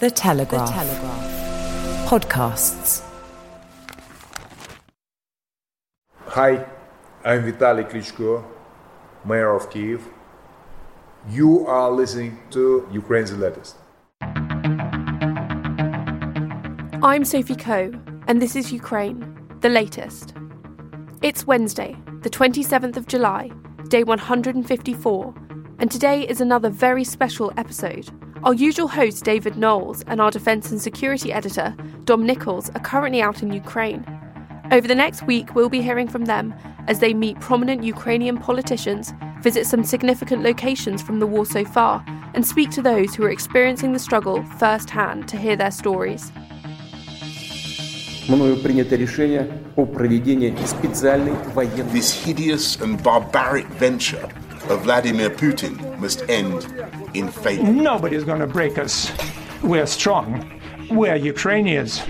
The Telegraph. The Telegraph. Podcasts. Hi, I'm Vitali Klitschko, Mayor of Kiev. You are listening to Ukraine's latest. I'm Sophie Coe, and this is Ukraine, the latest. It's Wednesday, the 27th of July, day 154, and today is another very special episode. Our usual host, David Knowles, and our defence and security editor, Dom Nicholls, are currently out in Ukraine. Over the next week, we'll be hearing from them as they meet prominent Ukrainian politicians, visit some significant locations from the war so far, and speak to those who are experiencing the struggle firsthand to hear their stories. This hideous and barbaric venture of Vladimir Putin must end in failure. Nobody's going to break us. We're strong. We're Ukrainians.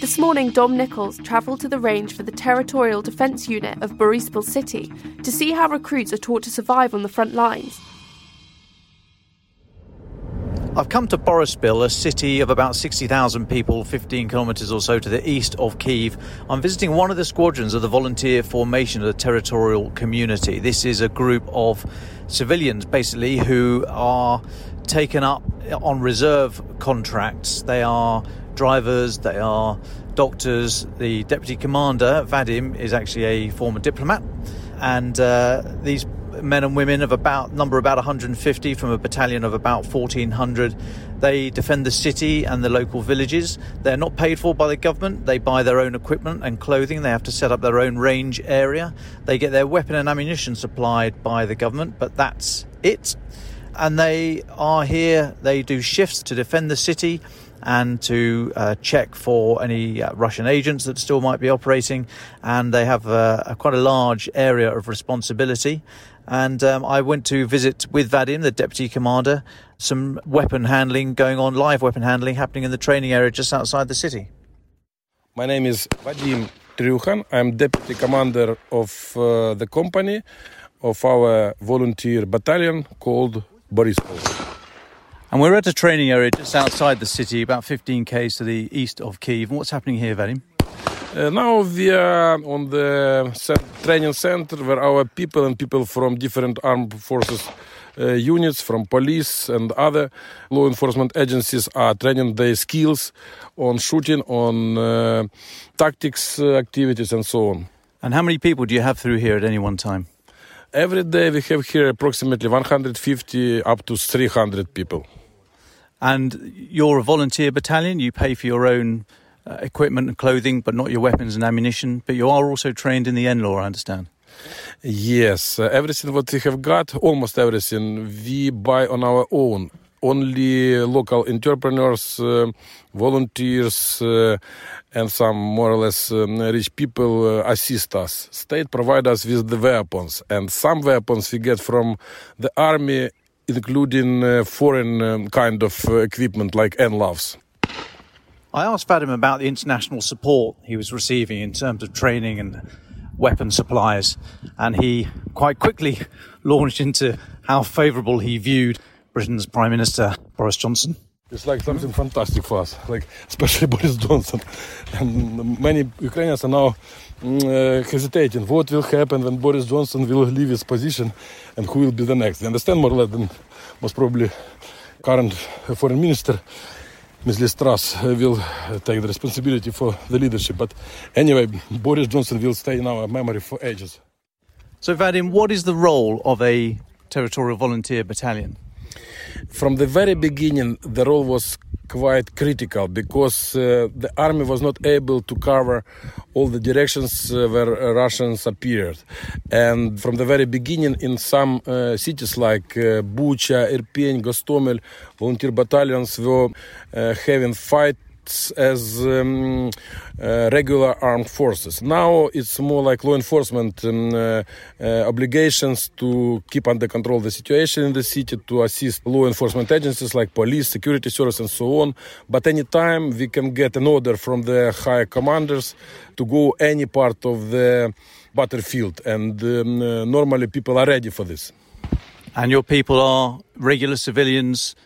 This morning, Dom Nicholls travelled to the range for the Territorial Defence Unit of Boryspil City to see how recruits are taught to survive on the front lines. I've come to Boryspil, a city of about 60,000 people, 15 kilometres or so to the east of Kiev. I'm visiting one of the squadrons of the volunteer formation of the territorial community. This is a group of civilians, basically, who are taken up on reserve contracts. They are drivers, they are doctors. The deputy commander, Vadim, is actually a former diplomat. And uh, these men and women of about number about 150 from a battalion of about 1400 they defend the city and the local villages. They're not paid for by the government. They buy their own equipment and clothing. They have to set up their own range area. They get their weapon and ammunition supplied by the government but that's it. And they are here. They do shifts to defend the city and to uh, check for any uh, Russian agents that still might be operating. And they have uh, a, quite a large area of responsibility. And um, I went to visit with Vadim, the deputy commander, some weapon handling going on, live weapon handling happening in the training area just outside the city. My name is Vadim Tryukhan. I'm deputy commander of uh, the company of our volunteer battalion called Borispol. And we're at a training area just outside the city, about 15 k's to the east of Kiev. And what's happening here, Vadim? Uh, now we are on the training center where our people and people from different armed forces uh, units, from police and other law enforcement agencies are training their skills on shooting, on uh, tactics uh, activities, and so on. And how many people do you have through here at any one time? Every day we have here approximately 150 up to 300 people. And you're a volunteer battalion, you pay for your own uh, equipment and clothing, but not your weapons and ammunition. But you are also trained in the NLAW, I understand. Yes, uh, everything what we have got, almost everything, we buy on our own. Only local entrepreneurs, uh, volunteers, uh, and some more or less um, rich people uh, assist us. State provide us with the weapons, and some weapons we get from the army including uh, foreign um, kind of uh, equipment like NLAWs. I asked Vadim about the international support he was receiving in terms of training and weapon supplies, and he quite quickly launched into how favourable he viewed Britain's Prime Minister Boris Johnson. It's like something fantastic for us, like especially Boris Johnson. And many Ukrainians are now uh, hesitating. What will happen when Boris Johnson will leave his position and who will be the next? They understand more or less than most probably current foreign minister, Ms. Liz uh, will take the responsibility for the leadership. But anyway, Boris Johnson will stay in our memory for ages. So, Vadim, what is the role of a territorial volunteer battalion? From the very beginning, the role was quite critical because uh, the army was not able to cover all the directions uh, where Russians appeared. And from the very beginning, in some uh, cities like uh, Bucha, Irpin, Gostomel, volunteer battalions were uh, having fight as um, uh, regular armed forces. Now it's more like law enforcement um, uh, uh, obligations to keep under control the situation in the city, to assist law enforcement agencies like police, security service, and so on. But anytime we can get an order from the higher commanders to go any part of the battlefield, and um, uh, normally people are ready for this. And your people are regular civilians,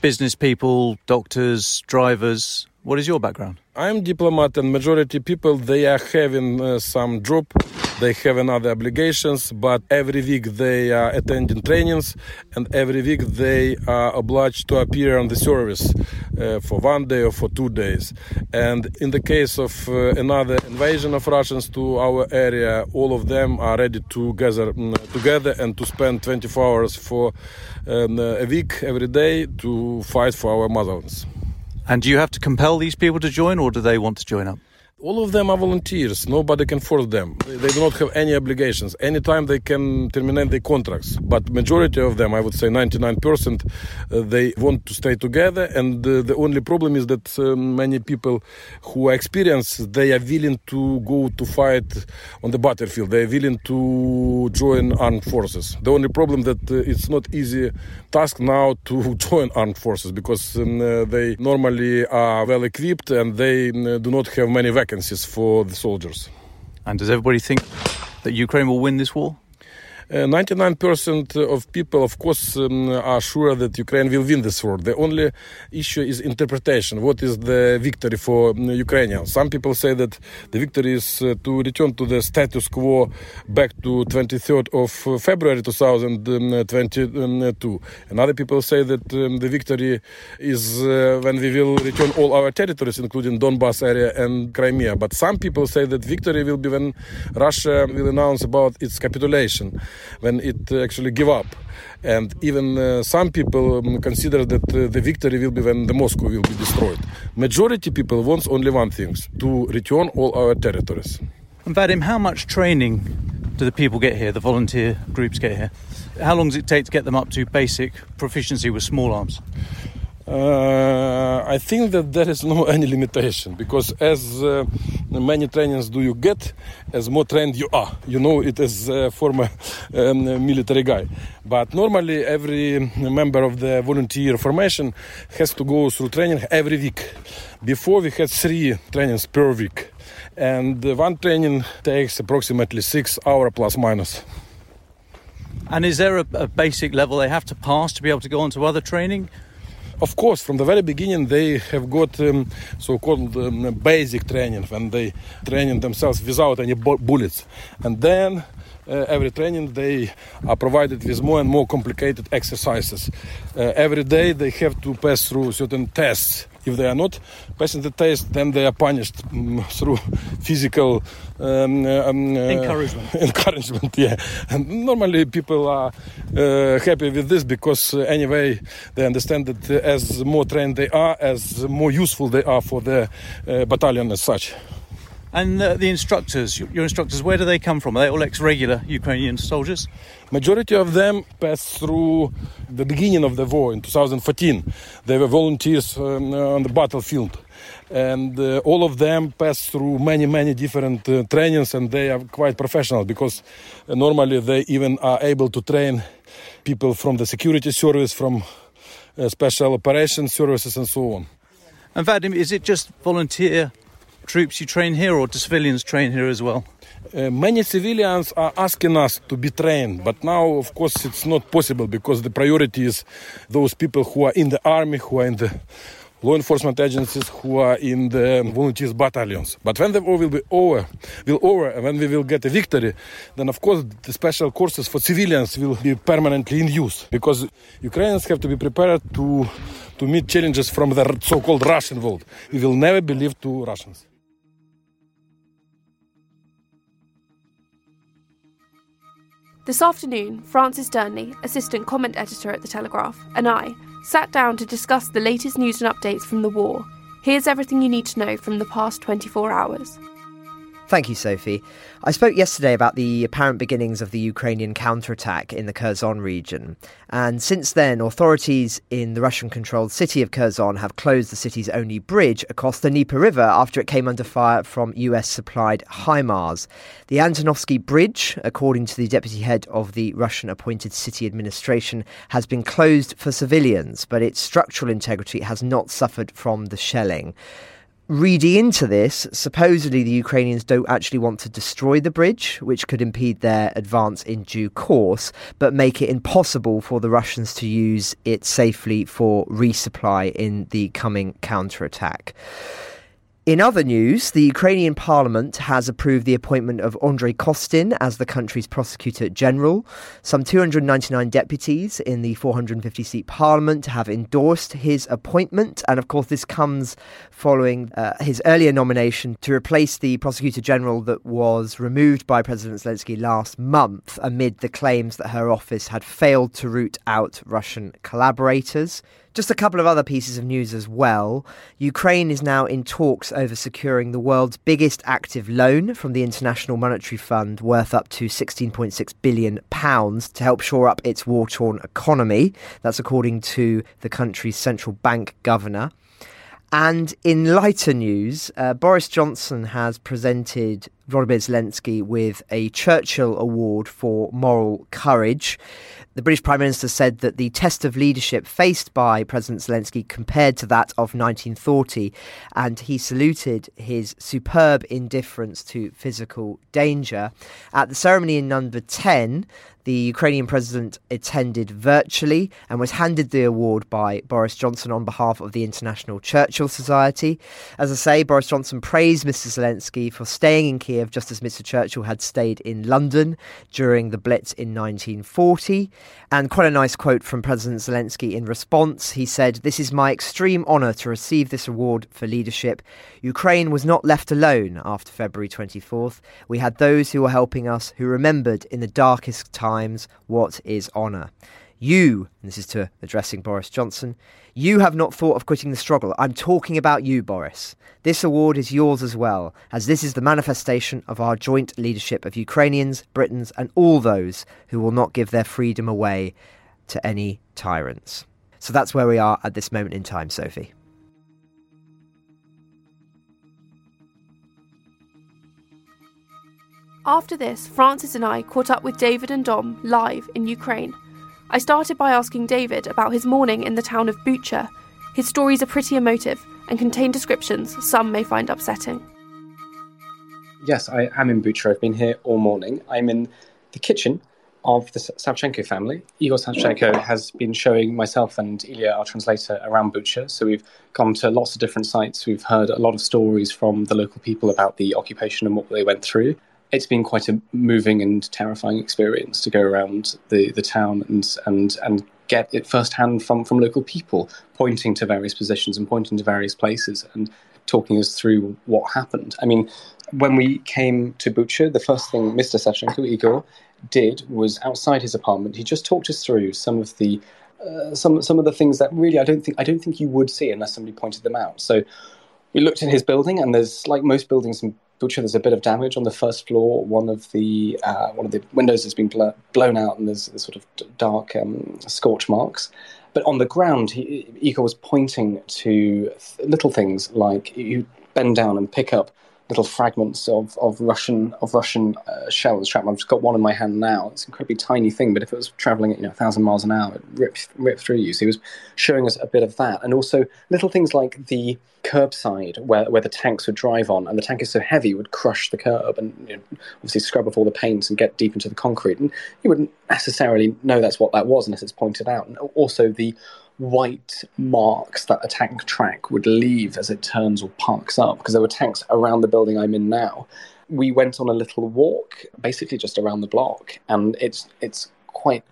business people, doctors, drivers. What is your background? I'm diplomat, and majority people they are having uh, some job, they have another obligations, but every week they are attending trainings, and every week they are obliged to appear on the service uh, for one day or for two days. And in the case of uh, another invasion of Russians to our area, all of them are ready to gather um, together and to spend 24 hours for um, a week every day to fight for our motherlands. And do you have to compel these people to join, or do they want to join up? All of them are volunteers. Nobody can force them. They do not have any obligations. Anytime they can terminate their contracts. But majority of them, I would say 99%, uh, they want to stay together. And uh, the only problem is that uh, many people who are experienced, they are willing to go to fight on the battlefield. They are willing to join armed forces. The only problem that it's not easy task now to join armed forces because um, they normally are well equipped and they do not have many vacancies vacancies for the soldiers. And does everybody think that Ukraine will win this war? 99% uh, of people, of course, um, are sure that Ukraine will win this war. The only issue is interpretation. What is the victory for um, Ukrainians? Some people say that the victory is uh, to return to the status quo back to 23rd of uh, February 2022. And other people say that um, the victory is uh, when we will return all our territories, including Donbass area and Crimea. But some people say that victory will be when Russia will announce about its capitulation when it actually give up. And even uh, some people um, consider that uh, the victory will be when the Moscow will be destroyed. Majority people wants only one thing: to return all our territories. And Vadim, how much training do the people get here? The volunteer groups get here. How long does it take to get them up to basic proficiency with small arms? Uh, I think that there is no any limitation because as uh, many trainings do you get, as more trained you are. You know it as a former um, military guy. But normally every member of the volunteer formation has to go through training every week. Before we had three trainings per week, and one training takes approximately six hour plus minus. And is there a, a basic level they have to pass to be able to go on to other training? Of course, from the very beginning, they have got um, so-called um, basic training when they training themselves without any bu- bullets, and then uh, every training they are provided with more and more complicated exercises. Uh, every day they have to pass through certain tests if they are not passing the test, then they are punished um, through physical um, um, uh, encouragement. encouragement, yeah. And normally people are uh, happy with this because uh, anyway they understand that as more trained they are, as more useful they are for the uh, battalion as such. And the instructors, your instructors, where do they come from? Are they all ex-regular Ukrainian soldiers? Majority of them passed through the beginning of the war in 2014. They were volunteers um, on the battlefield. And uh, all of them passed through many, many different uh, trainings, and they are quite professional because uh, normally they even are able to train people from the security service, from uh, special operations services, and so on. And Vadim, is it just volunteer troops you train here, or do civilians train here as well? uh, many civilians are asking us to be trained, but now, of course, it's not possible because the priority is those people who are in the army, who are in the law enforcement agencies who are in the volunteers battalions. But when the war will be over, will over, and when we will get a victory, then of course the special courses for civilians will be permanently in use because Ukrainians have to be prepared to to meet challenges from the so-called Russian world. We will never believe to Russians. This afternoon, Francis Dearnley, assistant comment editor at The Telegraph, and I sat down to discuss the latest news and updates from the war. Here's everything you need to know from the past 24 hours. Thank you, Sophie. I spoke yesterday about the apparent beginnings of the Ukrainian counterattack in the Kherson region. And since then, authorities in the Russian controlled city of Kherson have closed the city's only bridge across the Dnieper River after it came under fire from US supplied HIMARS. The Antonovsky Bridge, according to the deputy head of the Russian appointed city administration, has been closed for civilians, but its structural integrity has not suffered from the shelling reading into this, supposedly the Ukrainians don't actually want to destroy the bridge, which could impede their advance in due course, but make it impossible for the Russians to use it safely for resupply in the coming counterattack. In other news, the Ukrainian parliament has approved the appointment of Andrei Kostin as the country's prosecutor general. Some 299 deputies in the 450 seat parliament have endorsed his appointment. And of course, this comes following uh, his earlier nomination to replace the prosecutor general that was removed by President Zelensky last month amid the claims that her office had failed to root out Russian collaborators. Just a couple of other pieces of news as well. Ukraine is now in talks over securing the world's biggest active loan from the International Monetary Fund, worth up to 16.6 billion pounds, to help shore up its war-torn economy. That's according to the country's central bank governor. And in lighter news, uh, Boris Johnson has presented Volodymyr Zelensky with a Churchill Award for moral courage. The British Prime Minister said that the test of leadership faced by President Zelensky compared to that of 1940, and he saluted his superb indifference to physical danger. At the ceremony in number 10, the Ukrainian president attended virtually and was handed the award by Boris Johnson on behalf of the International Churchill Society. As I say, Boris Johnson praised Mr. Zelensky for staying in Kiev just as Mr. Churchill had stayed in London during the Blitz in 1940. And quite a nice quote from President Zelensky in response. He said, This is my extreme honour to receive this award for leadership. Ukraine was not left alone after February 24th. We had those who were helping us who remembered in the darkest times what is honour. You, this is to addressing Boris Johnson, you have not thought of quitting the struggle. I'm talking about you, Boris. This award is yours as well, as this is the manifestation of our joint leadership of Ukrainians, Britons, and all those who will not give their freedom away to any tyrants. So that's where we are at this moment in time, Sophie. After this, Francis and I caught up with David and Dom live in Ukraine. I started by asking David about his morning in the town of Bucha. His stories are pretty emotive and contain descriptions some may find upsetting. Yes, I am in Bucha. I've been here all morning. I'm in the kitchen of the Savchenko family. Igor mm. Savchenko has been showing myself and Ilya, our translator, around Bucha. So we've gone to lots of different sites. We've heard a lot of stories from the local people about the occupation and what they went through it's been quite a moving and terrifying experience to go around the, the town and and and get it firsthand from from local people, pointing to various positions and pointing to various places and talking us through what happened. I mean, when we came to Bucha, the first thing Mr. Savchenko Igor did was outside his apartment. He just talked us through some of the uh, some some of the things that really I don't think I don't think you would see unless somebody pointed them out. So we looked in his building, and there's like most buildings in Bucha, there's a bit of damage on the first floor. One of the uh, one of the windows has been bl- blown out, and there's, there's sort of dark um, scorch marks. But on the ground, he, Igor was pointing to th- little things like you bend down and pick up little fragments of, of Russian of Russian uh, shells. I've just got one in my hand now. It's an incredibly tiny thing, but if it was traveling at you know thousand miles an hour, it ripped ripped through you. So he was showing us a bit of that, and also little things like the curbside where, where the tanks would drive on, and the tank is so heavy it would crush the curb and you know, obviously scrub off all the paint and get deep into the concrete. And you wouldn't necessarily know that's what that was unless it's pointed out. And also the white marks that a tank track would leave as it turns or parks up, because there were tanks around the building I'm in now. We went on a little walk, basically just around the block, and it's it's quite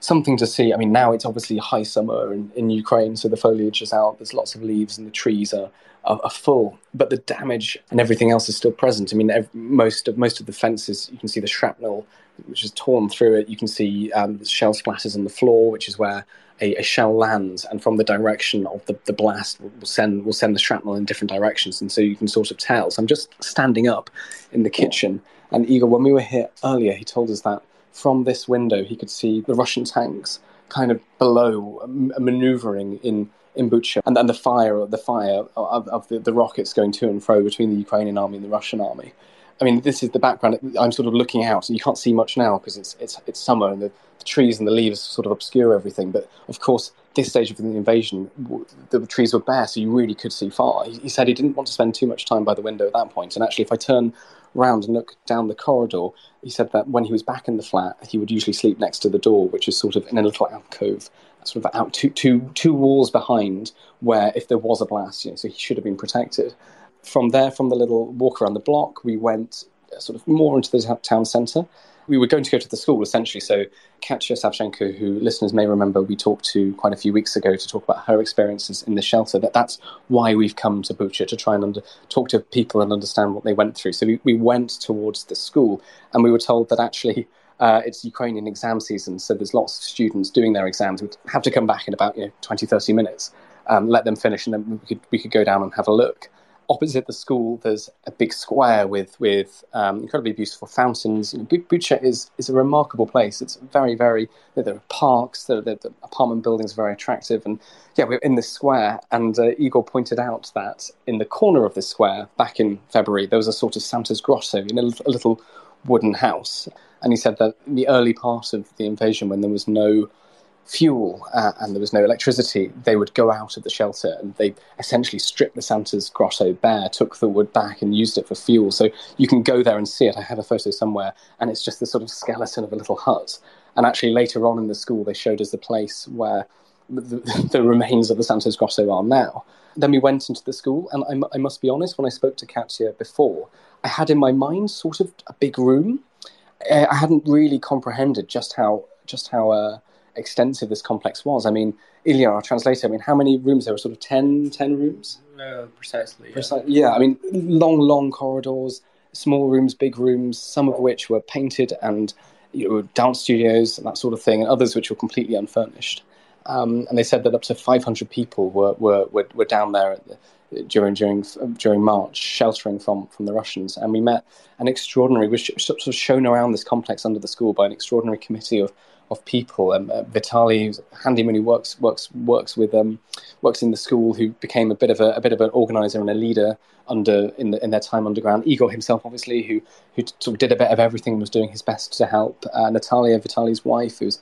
something to see. I mean, now it's obviously high summer in, in Ukraine, so the foliage is out. There's lots of leaves, and the trees are, are, are full. But the damage and everything else is still present. I mean, ev- most of most of the fences, you can see the shrapnel, which is torn through it. You can see um, shell splatters on the floor, which is where a, a, shell lands, and from the direction of the, the blast will send will send the shrapnel in different directions, and so you can sort of tell. So I'm just standing up in the kitchen, and Igor, when we were here earlier, he told us that from this window, he could see the Russian tanks kind of below, maneuvering in in Bucha, and then the fire, the fire of, of the, the, rockets going to and fro between the Ukrainian army and the Russian army. I mean, this is the background. I'm sort of looking out, and you can't see much now because it's it's it's summer, and the, the, trees and the leaves sort of obscure everything. But of course, this stage of the invasion, the trees were bare, so you really could see far. He, he said he didn't want to spend too much time by the window at that point. and actually, if I turn round and look down the corridor, he said that when he was back in the flat, he would usually sleep next to the door, which is sort of in a little alcove, sort of out two, two, two walls behind, where if there was a blast, you know, so he should have been protected. From there, from the little walk around the block, we went uh, sort of more into the town centre, we were going to go to the school essentially. So Katya Savchenko, who listeners may remember, we talked to quite a few weeks ago to talk about her experiences in the shelter. That that's why we've come to Bucha to try and under, talk to people and understand what they went through. So we, we went towards the school, and we were told that actually. Uh, it's Ukrainian exam season, so there's lots of students doing their exams. We'd have to come back in about you know 20, 30 minutes, um, let them finish, and then we could we could go down and have a look opposite the school, there's a big square with with um, incredibly beautiful fountains. You know, Bucha is is a remarkable place. It's very very there are parks, the, the, the apartment buildings are very attractive, and yeah, we're in this square. And uh, Igor pointed out that in the corner of this square, back in February, there was a sort of Santa's grotto in a, a little wooden house, and he said that in the early part of the invasion, when there was no fuel uh, and there was no electricity, they would go out of the shelter and they essentially stripped the Santa's grotto bare, took the wood back and used it for fuel. So you can go there and see it. I have a photo somewhere, and it's just the sort of skeleton of a little hut. And actually, later on in the school, they showed us the place where the, the remains of the Santa's grotto are now. Then we went into the school, and I, I must be honest, when I spoke to Katya before, I had in my mind sort of a big room. Uh, I hadn't really comprehended just how just how uh, extensive this complex was. I mean, Ilya, our translator, I mean, how many rooms? There were sort of 10, 10 rooms? Uh, precisely. Yeah. Preci- yeah, I mean, long, long corridors, small rooms, big rooms, some of which were painted and you know, dance studios and that sort of thing, and others which were completely unfurnished. Um, and they said that up to 500 people were, were, were, were down there the, during, during, during March, sheltering from, from the Russians. And we met an extraordinary, we were sort of shown around this complex under the school by an extraordinary committee of of people. Um, uh, Vitaly, who's a handyman who works works works with um, works in the school, who became a bit of a, a bit of an organizer and a leader under in, the, in their time underground. Igor himself, obviously, who who sort of did a bit of everything, and was doing his best to help. Uh, Natalia, Vitali's wife, who's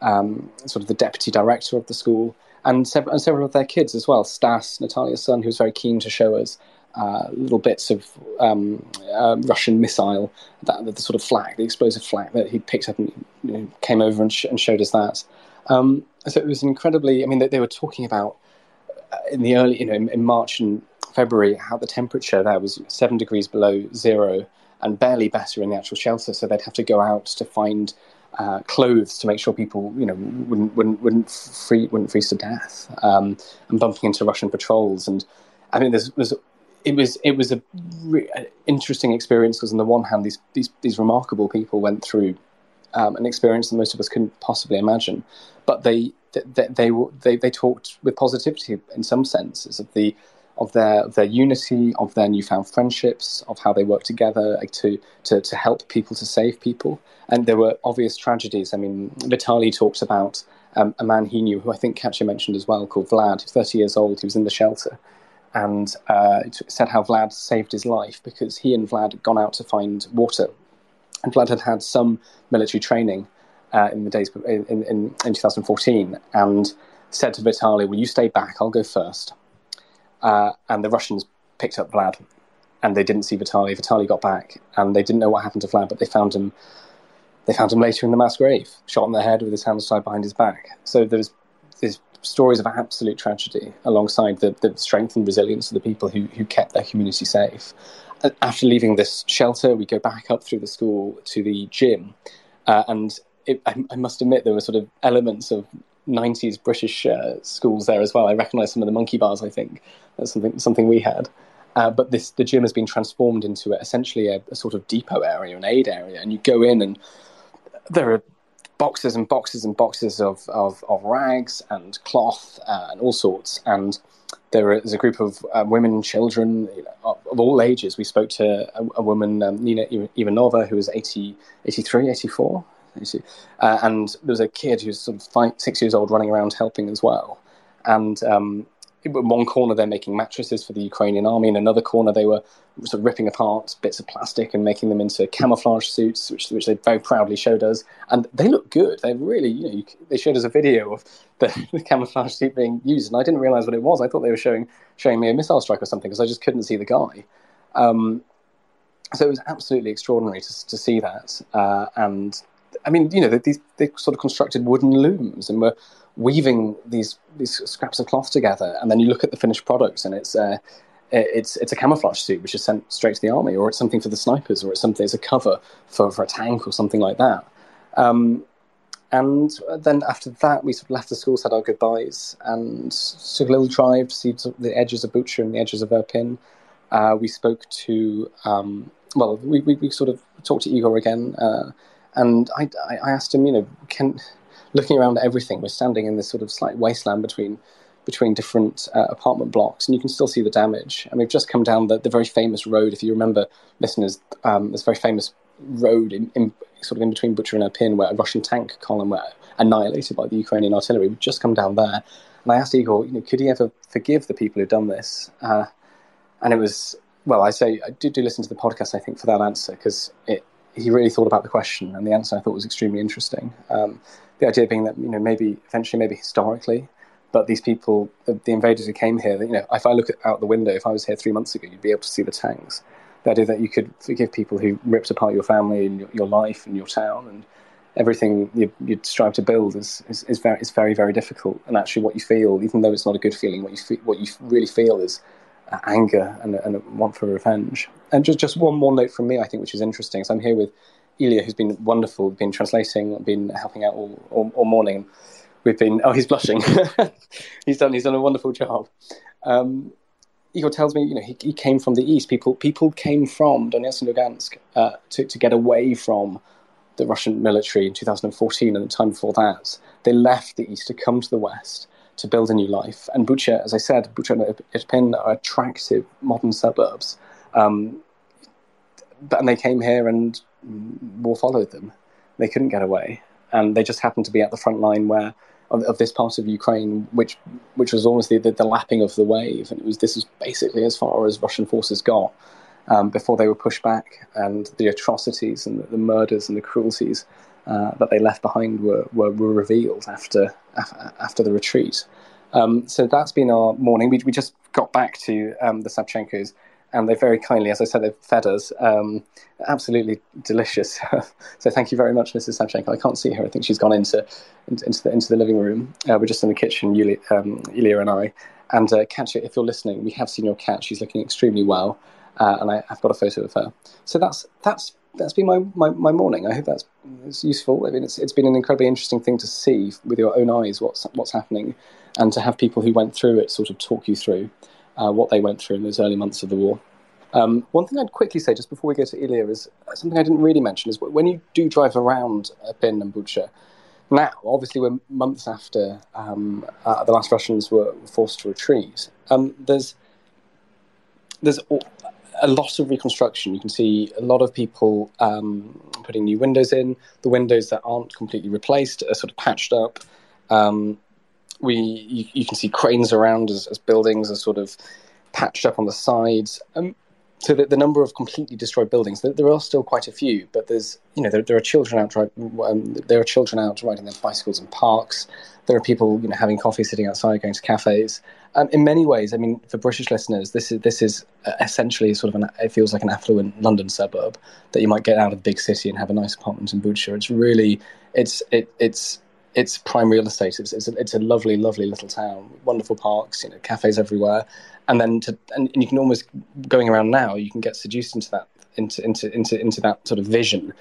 um, sort of the deputy director of the school, and, sev- and several of their kids as well. Stas, Natalia's son, who's very keen to show us uh, little bits of um, uh, Russian missile, that, the sort of flak, the explosive flak that he picked up and you know, came over and, sh- and, showed us that. Um, so it was incredibly. I mean, they, they were talking about uh, in the early, you know, in, in, March and February, how the temperature there was seven degrees below zero and barely better in the actual shelter. So they'd have to go out to find uh, clothes to make sure people, you know, wouldn't wouldn't wouldn't, free, wouldn't freeze to death, um, and bumping into Russian patrols. And I mean, there's, there's it was it was a re- interesting experience because on the one hand these these, these remarkable people went through um, an experience that most of us couldn't possibly imagine, but they they, they they they talked with positivity in some senses of the of their of their unity, of their newfound friendships, of how they work together to to to help people to save people. And there were obvious tragedies. I mean, Vitali talks about um, a man he knew, who I think Katya mentioned as well, called Vlad, 30 years old. He was in the shelter, and uh, said how Vlad saved his life because he and Vlad had gone out to find water, and Vlad had had some military training uh, in the days in, in, in 2014, and said to Vitaly, "Will you stay back? I'll go first. uh, and the Russians picked up Vlad, and they didn't see Vitaly. Vitaly got back, and they didn't know what happened to Vlad, but they found him. They found him later in the mass grave, shot in the head with his hands tied behind his back. So there's stories of absolute tragedy alongside the, the strength and resilience of the people who, who kept their community safe. After leaving this shelter, we go back up through the school to the gym, uh, and it, I, I, must admit there were sort of elements of 90s British uh, schools there as well. I recognise some of the monkey bars. I think that's something something we had. Uh, but this the gym has been transformed into essentially a, a, sort of depot area, an aid area, and you go in and there are boxes and boxes and boxes of, of, of rags and cloth uh, and all sorts. And there is a group of uh, women and children of, of, all ages. We spoke to a, a woman, um, Nina Ivanova, who was 80, 83, 84, uh, and there was a kid who was sort of five, six years old running around helping as well. And um, one corner, they're making mattresses for the Ukrainian army. In another corner, they were sort of ripping apart bits of plastic and making them into camouflage suits, which, which they very proudly showed us. And they look good. They really, you know, you, they showed us a video of the, the, camouflage suit being used, and I didn't realize what it was. I thought they were showing showing me a missile strike or something because I just couldn't see the guy. Um, so it was absolutely extraordinary to, to see that. Uh, and I mean, you know, they sort of constructed wooden looms and were weaving these these scraps of cloth together, and then you look at the finished products, and it's uh, it's it's a camouflage suit which is sent straight to the army, or it's something for the snipers, or it's something as a cover for, for a tank or something like that. Um, and then after that, we sort of left the school, said our goodbyes, and took a little drive to see the edges of Bucha and the edges of Irpin. Uh, we spoke to, um, well, we, we, we, sort of talked to Igor again, uh, and I, I asked him, you know, can looking around at everything, we're standing in this sort of slight wasteland between between different uh, apartment blocks, and you can still see the damage. And we've just come down the, the very famous road. If you remember, listeners, um, this very famous road in, in, sort of in between Bucha and Irpin, where a Russian tank column were annihilated by the Ukrainian artillery. We've just come down there, and I asked Igor, you know, could he ever forgive the people who've done this? Uh, and it was well, I say I did do listen to the podcast. I think for that answer because it he really thought about the question, and the answer I thought was extremely interesting. Um, the idea being that you know maybe eventually, maybe historically, but these people, the, the invaders who came here, that, you know, if I look out the window, if I was here three months ago, you'd be able to see the tanks. The idea that you could forgive people who ripped apart your family and your, your life and your town and everything you, would strive to build is, is, is, very, is very, very difficult. And actually, what you feel, even though it's not a good feeling, what you, feel, what you really feel is anger and, and a want for revenge. And just, just one more note from me, I think, which is interesting. So I'm here with Ilya, who's been wonderful, been translating, been helping out all, all, all morning. We've been, oh, he's blushing. he's done, he's done a wonderful job. Um, Igor tells me, you know, he, he came from the east. People, people came from Donetsk and Lugansk uh, to, to get away from the Russian military in 2014 and the time before that. They left the east to come to the west to build a new life. And Bucha, as I said, Bucha and Irpin are attractive modern suburbs. Um, and they came here and war followed them. They couldn't get away. And they just happened to be at the front line where of, of this part of Ukraine, which which was almost the, the, the, lapping of the wave. And it was this was basically as far as Russian forces got um, before they were pushed back. And the atrocities and the, the murders and the cruelties uh, that they left behind were, were, were revealed after after the retreat. Um, so that's been our morning. We, we just got back to um, the Savchenkos, and they very kindly, as I said, they've fed us. Um, absolutely delicious. so thank you very much, Mrs. Savchenko. I can't see her. I think she's gone into into the, into the living room. Uh, we're just in the kitchen, Yulia, um, Ilya and I. And uh, Katya, if you're listening, we have seen your cat. She's looking extremely well, uh, and I, have got a photo of her. So that's that's that's been my, my, my morning. I hope that's it's useful. I mean, it's it's been an incredibly interesting thing to see with your own eyes what's what's happening, and to have people who went through it sort of talk you through uh, what they went through in those early months of the war. Um, one thing I'd quickly say just before we go to Ilya is something I didn't really mention is when you do drive around Irpin and Bucha, now obviously we're months after um, uh, the last Russians were forced to retreat. Um, there's there's a lot of reconstruction. You can see a lot of people um, putting new windows in. The windows that aren't completely replaced are sort of patched up. Um, we you, you, can see cranes around as, as, buildings are sort of patched up on the sides. Um, so the, the, number of completely destroyed buildings, there, there, are still quite a few, but there's, you know, there, there are children out, um, there are children out riding their bicycles in parks. There are people, you know, having coffee, sitting outside, going to cafes. Um, in many ways, I mean, for British listeners, this is this is uh, essentially sort of an it feels like an affluent London suburb that you might get out of the big city and have a nice apartment in Bucha. It's really it's it, it's it's prime real estate. It's it's a, it's a lovely, lovely little town. Wonderful parks, you know, cafes everywhere, and then to and, and you can almost going around now, you can get seduced into that into into into into that sort of vision,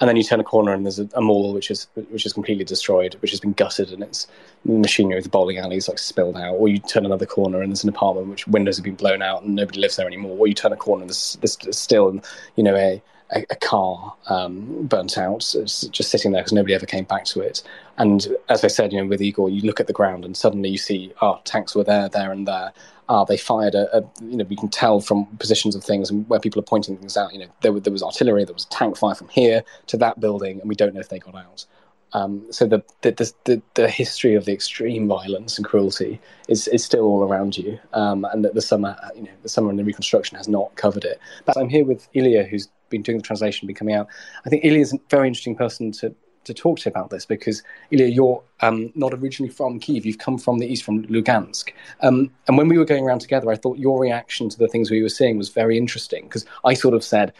and then you turn a corner and there's a, a mall which is which is completely destroyed, which has been gutted, and it's machinery the bowling alley is like spilled out. Or you turn another corner and there's an apartment which windows have been blown out and nobody lives there anymore. Or you turn a corner and there's, there's still you know a a, a car um, burnt out, just sitting there because nobody ever came back to it. And as I said, you know, with Igor, you look at the ground and suddenly you see, oh, tanks were there, there, and there. Ah, they fired a, a, you know, we can tell from positions of things and where people are pointing things out. You know, there, there was artillery, there was tank fire from here to that building, and we don't know if they got out. Um, so the the, the the, history of the extreme violence and cruelty is, is still all around you, um, and that the summer, you know, the summer and the reconstruction has not covered it. But I'm here with Ilya, who's been doing the translation, been coming out. I think Ilya is a very interesting person to to talk to you about this because Ilya, you're um, not originally from Kiev. You've come from the east, from Lugansk. Um, and when we were going around together, I thought your reaction to the things we were seeing was very interesting because I sort of said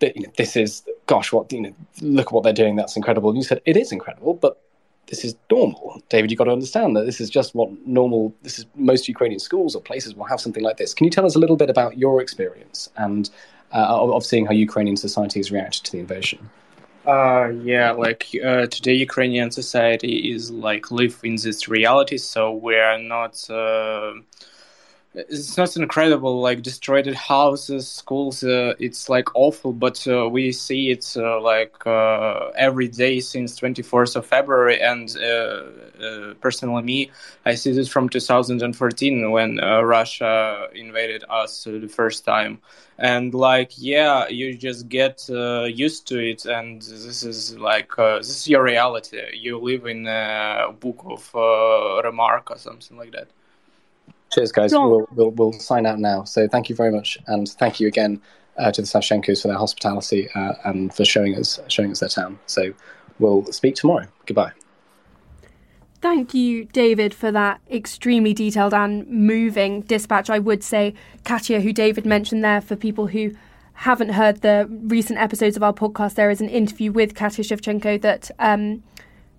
that you know, this is, gosh, what you know, look at what they're doing. That's incredible. And you said it is incredible, but this is normal. David, you've got to understand that this is just what normal, this is most Ukrainian schools or places will have something like this. Can you tell us a little bit about your experience and uh, of, seeing how Ukrainian society has reacted to the invasion? Uh, yeah, like uh, today, Ukrainian society is like live in this reality, so we are not. Uh, it's not incredible like destroyed houses schools uh, it's like awful but uh, we see it uh, like uh, every day since 24th of february and uh, uh, personally me i see this from 2014 when russia invaded us the first time. And like yeah you just get used to it and this is like this is your reality. You live in a book of Remarque or something like that Cheers, guys. We'll, we'll, we'll, sign out now. So thank you very much, and thank you again uh, to the Savchenkos for their hospitality uh, and for showing us showing us their town. So we'll speak tomorrow. Goodbye. Thank you, David, for that extremely detailed and moving dispatch. I would say, Katia, who David mentioned there, for people who haven't heard the recent episodes of our podcast, there is an interview with Katia Shevchenko that um,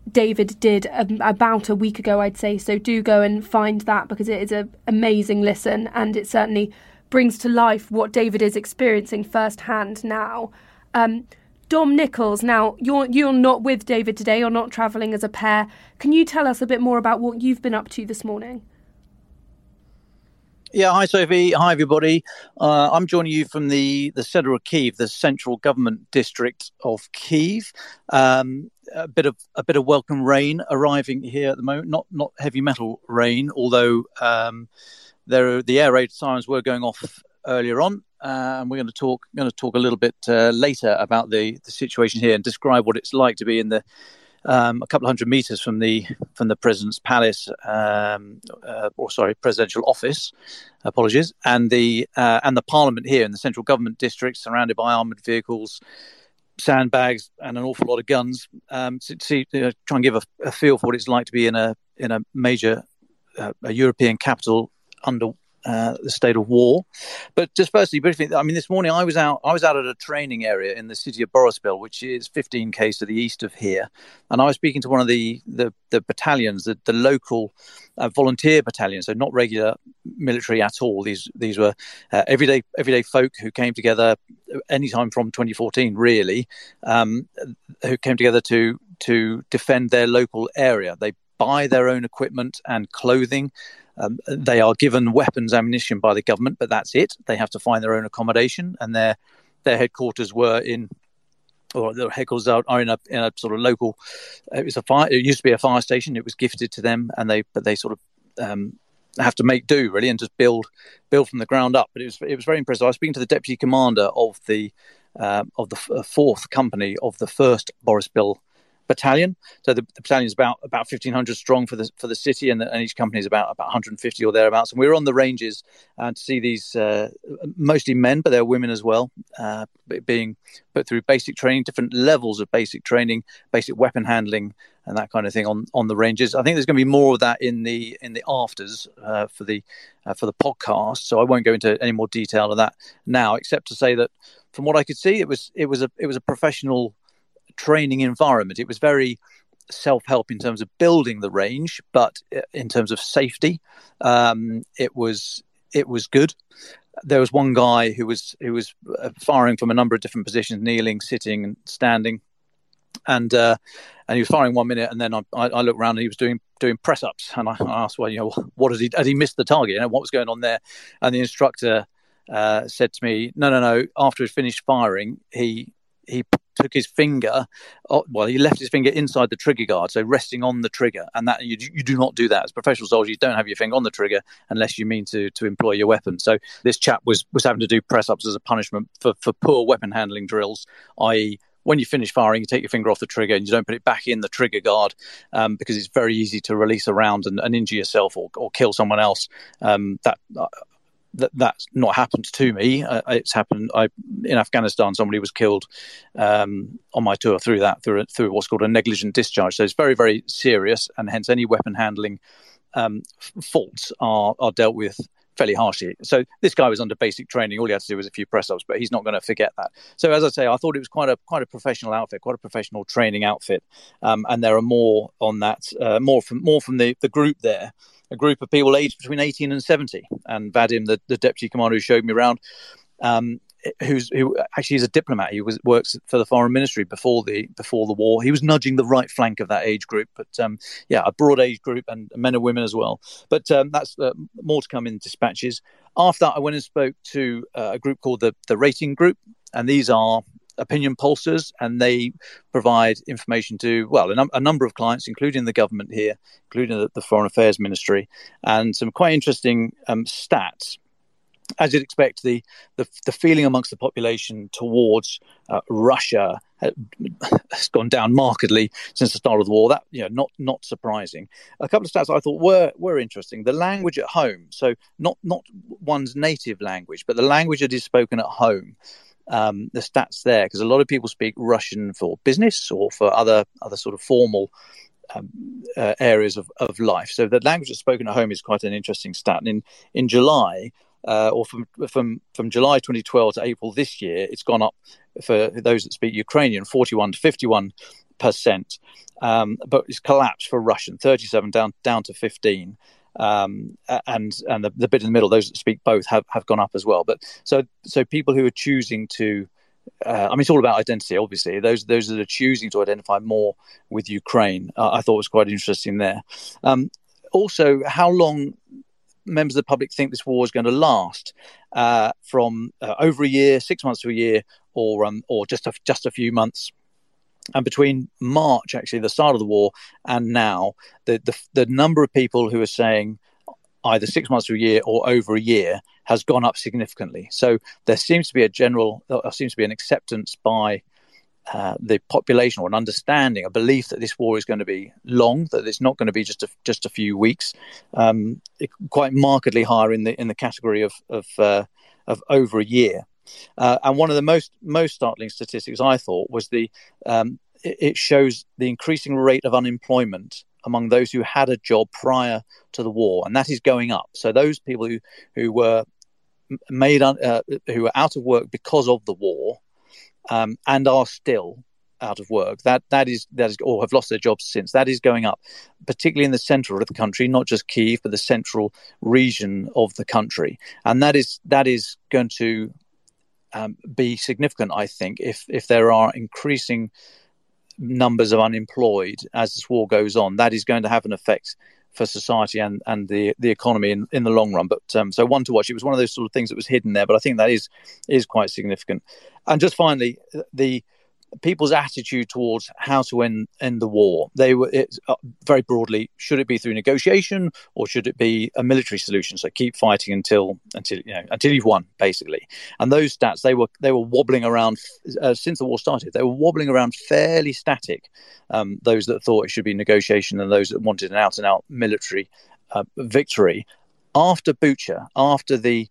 David did about a week ago, I'd say. So do go and find that because it is an amazing listen and it certainly brings to life what David is experiencing firsthand now. Um, Dom Nicholls, now you're you're not with David today. You're not travelling as a pair. Can you tell us a bit more about what you've been up to this morning? Yeah, hi Sophie. Hi everybody. Uh, I'm joining you from the the centre of Kiev, the central government district of Kiev. Um, a bit of a bit of welcome rain arriving here at the moment. Not not heavy metal rain, although um, there are, the air raid sirens were going off earlier on. Uh, and we're going to talk going to talk a little bit uh, later about the the situation here and describe what it's like to be in the um, a couple hundred meters from the from the president's palace, um, uh, or sorry, presidential office. Apologies, and the uh, and the parliament here in the central government district, surrounded by armored vehicles, sandbags, and an awful lot of guns. Um, to, to know, try and give a, a, feel for what it's like to be in a in a major uh, a European capital under uh, the state of war. But just firstly, briefly, I mean, this morning I was out. I was out at a training area in the city of Boryspil, which is 15 k's to the east of here, and I was speaking to one of the the, the battalions, the, the local uh, volunteer battalion, so not regular military at all. These these were uh, everyday everyday folk who came together anytime from 2014, really, um, who came together to to defend their local area. They buy their own equipment and clothing. Um, they are given weapons, ammunition by the government, but that's it. They have to find their own accommodation, and their their headquarters were in, or their headquarters are, in a in a sort of local. It was a fire. It used to be a fire station. It was gifted to them, and they but they sort of um, have to make do really and just build build from the ground up. But it was it was very impressive. I was speaking to the deputy commander of the uh, of the fourth company of the first Boryspil battalion. So the, the battalion is about about fifteen hundred strong for the for the city, and, the, and each company is about about one hundred and fifty or thereabouts. And we were on the ranges uh, to see these uh, mostly men, but there are women as well, uh, being put through basic training, different levels of basic training, basic weapon handling, and that kind of thing on on the ranges. I think there's going to be more of that in the in the afters uh, for the uh, for the podcast. So I won't go into any more detail of that now, except to say that from what I could see, it was it was a it was a professional training environment. It was very self help in terms of building the range, but uh, in terms of safety, um, it was it was good. There was one guy who was who was uh, firing from a number of different positions, kneeling, sitting, and standing, and uh, and he was firing one minute, and then I, I, looked around and he was doing doing press ups, and I, asked, well, you know, what has he had he missed the target? You know, what was going on there? And the instructor uh, said to me, no, no, no. After he finished firing, he he took his finger, well, he left his finger inside the trigger guard, so resting on the trigger, and that you, you do not do that as professional soldiers. You don't have your finger on the trigger unless you mean to to employ your weapon. So this chap was was having to do press ups as a punishment for for poor weapon handling drills, i.e when you finish firing, you take your finger off the trigger and you don't put it back in the trigger guard um, because it's very easy to release a round and, and injure yourself or, or kill someone else. Um, that uh, that that's not happened to me. Uh, it's happened. I in Afghanistan, somebody was killed um, on my tour through that through through what's called a negligent discharge. So it's very very serious, and hence any weapon handling um, faults are are dealt with fairly harshly. So this guy was under basic training. All he had to do was a few press ups, but he's not going to forget that. So as I say, I thought it was quite a quite a professional outfit, quite a professional training outfit, um, and there are more on that, uh, more from more from the the group there a group of people aged between 18 and 70. And Vadim, the, the deputy commander who showed me around, um, who's who actually is a diplomat. He was works for the foreign ministry before the before the war. He was nudging the right flank of that age group, but um, yeah, a broad age group and men and women as well. But um, that's uh, more to come in dispatches. After that, I went and spoke to uh, a group called the the Rating Group, and these are opinion pollsters, and they provide information to well a, num- a, number of clients, including the government here, including the, the Foreign Affairs Ministry, and some quite interesting um, stats. As you'd expect, the, the, the feeling amongst the population towards uh, Russia has gone down markedly since the start of the war. That you know, not not surprising. A couple of stats I thought were were interesting. The language at home, so not not one's native language, but the language that is spoken at home um, the stats there because a lot of people speak Russian for business or for other other sort of formal um, uh, areas of, of life. So the language that's spoken at home is quite an interesting stat. And in in July, uh, or from from from July 2012 to April this year, it's gone up for those that speak Ukrainian, 41 to 51 percent, um, but it's collapsed for Russian, 37 down down to 15 um, and and the, the bit in the middle, those that speak both have, have gone up as well. But so so people who are choosing to, uh, I mean, it's all about identity. Obviously, those those that are choosing to identify more with Ukraine, uh, I thought was quite interesting there. Um, also, how long members of the public think this war is going to last uh, from uh, over a year, six months to a year, or um, or just a, just a few months. And between March, actually, the start of the war, and now, the, the, the number of people who are saying either six months to a year or over a year has gone up significantly. So there seems to be a general, there seems to be an acceptance by uh, the population or an understanding, a belief that this war is going to be long, that it's not going to be just a, just a few weeks, um, it, quite markedly higher in the in the category of of, uh, of over a year. Uh, and one of the most most startling statistics I thought was the um, it, shows the increasing rate of unemployment among those who had a job prior to the war, and that is going up. So those people who who were made uh, who were out of work because of the war um, and are still out of work that that is that is or have lost their jobs since that is going up particularly in the center of the country not just kiev but the central region of the country and that is that is going to um, be significant, I think, if if there are increasing numbers of unemployed as this war goes on. That is going to have an effect for society and, and the the economy in, in the long run. But um, so one to watch. It was one of those sort of things that was hidden there, but I think that is is quite significant. And just finally, the people's attitude towards how to end end the war. They were it, uh, very broadly: should it be through negotiation or should it be a military solution? So keep fighting until until you know until you've won, basically. And those stats they were they were wobbling around uh, since the war started. They were wobbling around fairly static. Um, those that thought it should be negotiation and those that wanted an out and out military uh, victory. After Bucha, after the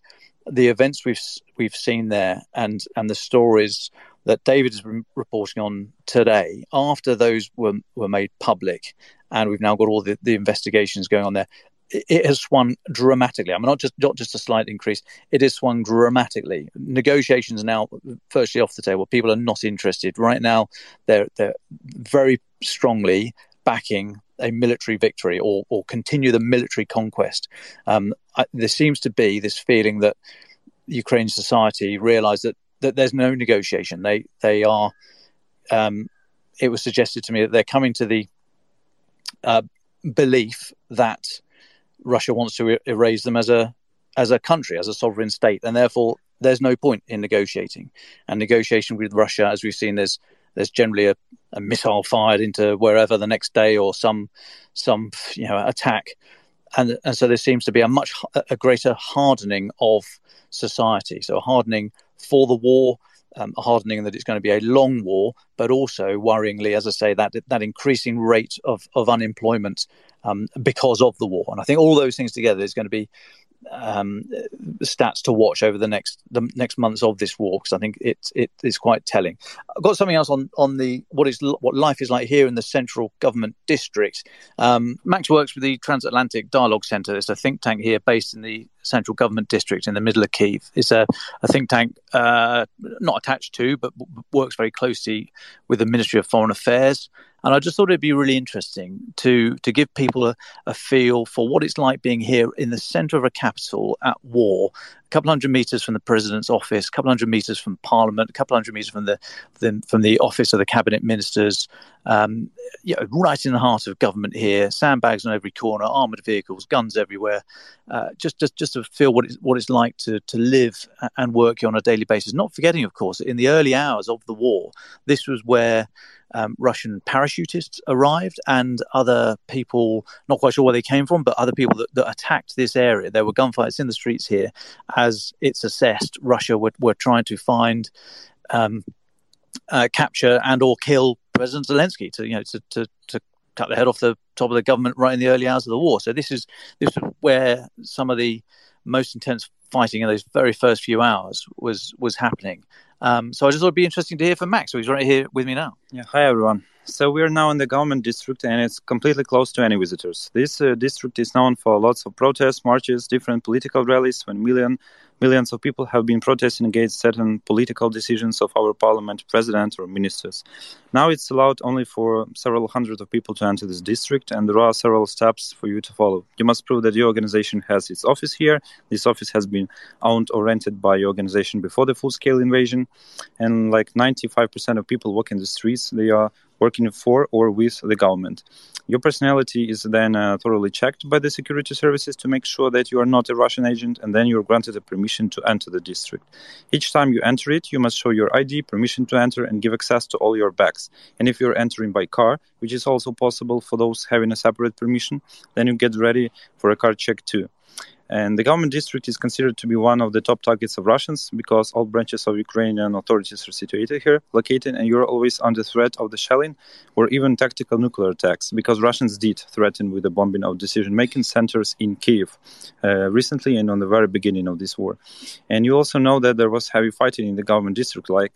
the events we've we've seen there and and the stories that David has been reporting on today, after those were, were made public, and we've now got all the, the investigations going on there, it, it has swung dramatically. I mean, not just not just a slight increase; it has swung dramatically. Negotiations are now firstly off the table. People are not interested right now. They're they're very strongly backing a military victory or or continue the military conquest. Um, I, there seems to be this feeling that Ukrainian society realised that that there's no negotiation. They they are. Um, it was suggested to me that they're coming to the uh, belief that Russia wants to erase them as a as a country, as a sovereign state, and therefore there's no point in negotiating. And negotiation with Russia, as we've seen, there's there's generally a, a missile fired into wherever the next day or some some you know attack, and and so there seems to be a much a greater hardening of society. So a hardening for the war, um, hardening that it's going to be a long war, but also worryingly, as I say, that that increasing rate of of unemployment um, because of the war. And I think all those things together is going to be um, stats to watch over the next the next months of this war because I think it it is quite telling. I've got something else on on the what is what life is like here in the central government district. Um, Max works with the Transatlantic Dialogue Centre. It's a think tank here based in the central government district in the middle of Kiev. It's a, a think tank uh, not attached to, but works very closely with the Ministry of Foreign Affairs. And I just thought it'd be really interesting to to give people a, a feel for what it's like being here in the centre of a capital at war, a couple hundred meters from the president's office, a couple hundred meters from Parliament, a couple hundred meters from the, the from the office of the cabinet ministers, um, you know, right in the heart of government here. Sandbags on every corner, armored vehicles, guns everywhere. Uh, just just just to feel what it's what it's like to to live and work here on a daily basis. Not forgetting, of course, in the early hours of the war, this was where um, Russian parachutists arrived and other people, not quite sure where they came from, but other people that, that attacked this area. There were gunfights in the streets here. As it's assessed, Russia were, were trying to find, um, uh, capture and or kill President Zelensky to, you know, to, to, to cut the head off the top of the government right in the early hours of the war. So this is this is where some of the most intense fighting in those very first few hours was was happening. Um, so I just thought it'd be interesting to hear from Max. So he's right here with me now. Yeah, hi everyone. So we are now in the government district, and it's completely closed to any visitors. This uh, district is known for lots of protests, marches, different political rallies, when million Millions of people have been protesting against certain political decisions of our parliament, president, or ministers. Now it's allowed only for several hundred of people to enter this district, and there are several steps for you to follow. You must prove that your organization has its office here. This office has been owned or rented by your organization before the full scale invasion. And like 95% of people walking the streets, they are working for or with the government. Your personality is then uh, thoroughly checked by the security services to make sure that you are not a Russian agent, and then you're granted a permission to enter the district. Each time you enter it, you must show your ID, permission to enter, and give access to all your bags. And if you're entering by car, which is also possible for those having a separate permission, then you get ready for a car check too. And the government district is considered to be one of the top targets of Russians because all branches of Ukrainian authorities are situated here, located, and you're always under threat of the shelling or even tactical nuclear attacks because Russians did threaten with the bombing of decision making centers in Kiev uh, recently and on the very beginning of this war. And you also know that there was heavy fighting in the government district, like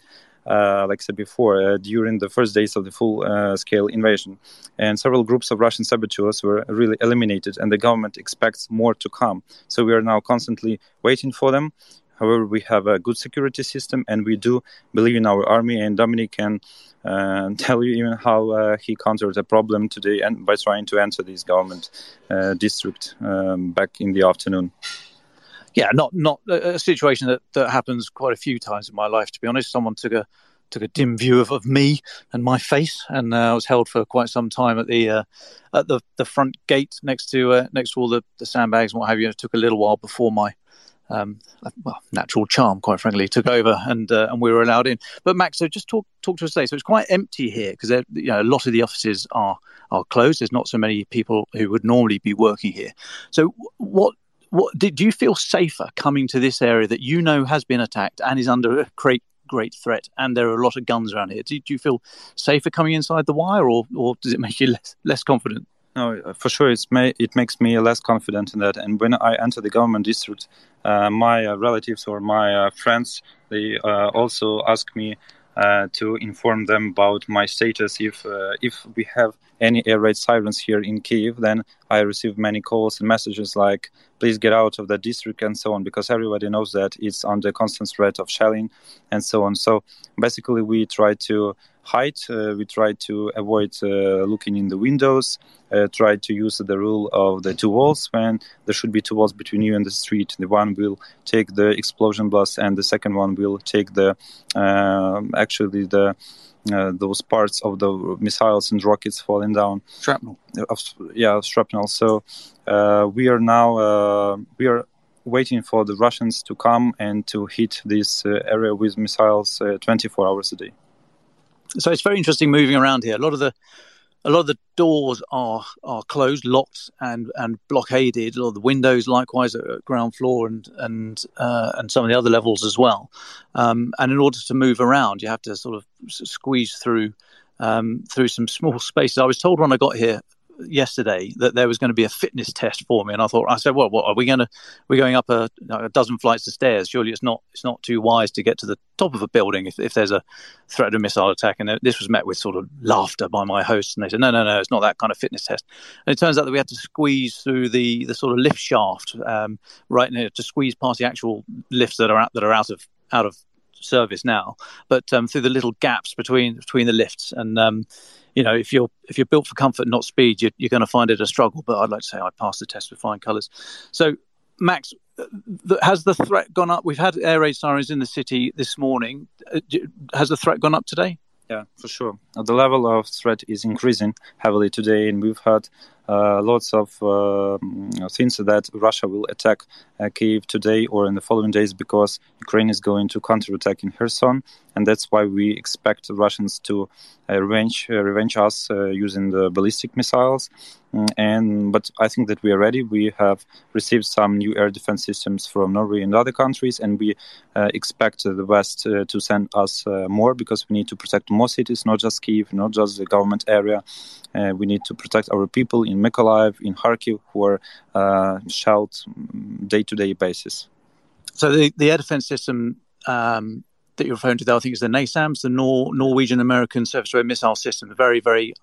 like I said before, uh, during the first days of the full uh, scale invasion. And several groups of Russian saboteurs were really eliminated, and the government expects more to come. So we are now constantly waiting for them. However, we have a good security system, and we do believe in our army. And Dominic can uh, tell you even how uh, he countered a problem today, and by trying to enter this government uh, district um, back in the afternoon yeah, not not a situation that, that happens quite a few times in my life. To be honest, someone took a took a dim view of, of me and my face, and uh, I was held for quite some time at the uh, at the, the front gate next to uh, next to all the, the sandbags and what have you. It took a little while before my um, well, natural charm, quite frankly, took over, and uh, and we were allowed in. But Max, so just talk talk to us today. So it's quite empty here because you know a lot of the offices are are closed. There's not so many people who would normally be working here. So what what did you feel safer coming to this area that you know has been attacked and is under a great great threat and there are a lot of guns around here Do you feel safer coming inside the wire or or does it make you less less confident no, for sure, it's may, it makes me less confident in that. And when I enter the government district, uh, my uh, relatives or my uh, friends, they uh, also ask me Uh, to inform them about my status. If uh, if we have any air raid sirens here in Kiev, then I receive many calls and messages like, "Please get out of the district" and so on, because everybody knows that it's under constant threat of shelling and so on. So basically, we try to height. Uh, we try to avoid uh, looking in the windows. Uh, try to use the rule of the two walls when there should be two walls between you and the street. The one will take the explosion blast, and the second one will take the um, actually the uh, those parts of the missiles and rockets falling down. Shrapnel. Uh, yeah, shrapnel. So uh, we are now uh, we are waiting for the Russians to come and to hit this area with missiles 24 hours a day so it's very interesting moving around here. A lot of the a lot of the doors are are closed, locked, and and blockaded. A lot of the windows, likewise, at ground floor and and uh, and some of the other levels as well. Um, and in order to move around, you have to sort of squeeze through um, through some small spaces. I was told when I got here yesterday that there was going to be a fitness test for me, and I thought, I said, well, what are we going to? We're going up a, a, dozen flights of stairs. Surely it's not it's not too wise to get to the top of a building if, if there's a threat of a missile attack. And this was met with sort of laughter by my hosts, and they said, no, no, no, it's not that kind of fitness test. And it turns out that we had to squeeze through the the sort of lift shaft, um, right, now to squeeze past the actual lifts that are out, that are out of out of service now, but um, through the little gaps between between the lifts and. Um, you know, if you're if you're built for comfort, not speed, you're, you're going to find it a struggle. But I'd like to say I passed the test with flying colours. So, Max, has the threat gone up? We've had air raid sirens in the city this morning. Uh, has the threat gone up today? Yeah, for sure. The level of threat is increasing heavily today, and we've had uh, lots of uh, things that Russia will attack uh, Kiev today or in the following days because Ukraine is going to counterattack in Kherson, and that's why we expect Russians to uh, revenge uh, revenge us uh, using the ballistic missiles. Mm, and but I think that we are ready. We have received some new air defense systems from Norway and other countries, and we expect the West to send us more because we need to protect more cities, not just Kiev, not just the government area. we need to protect our people in Mykolaiv, in Kharkiv, who are uh, shelled day to day basis. So the, the air defense system um, that you're referring to there, I think, is the NASAMS, the Nor- Norwegian American Surface to Air Missile System, very, very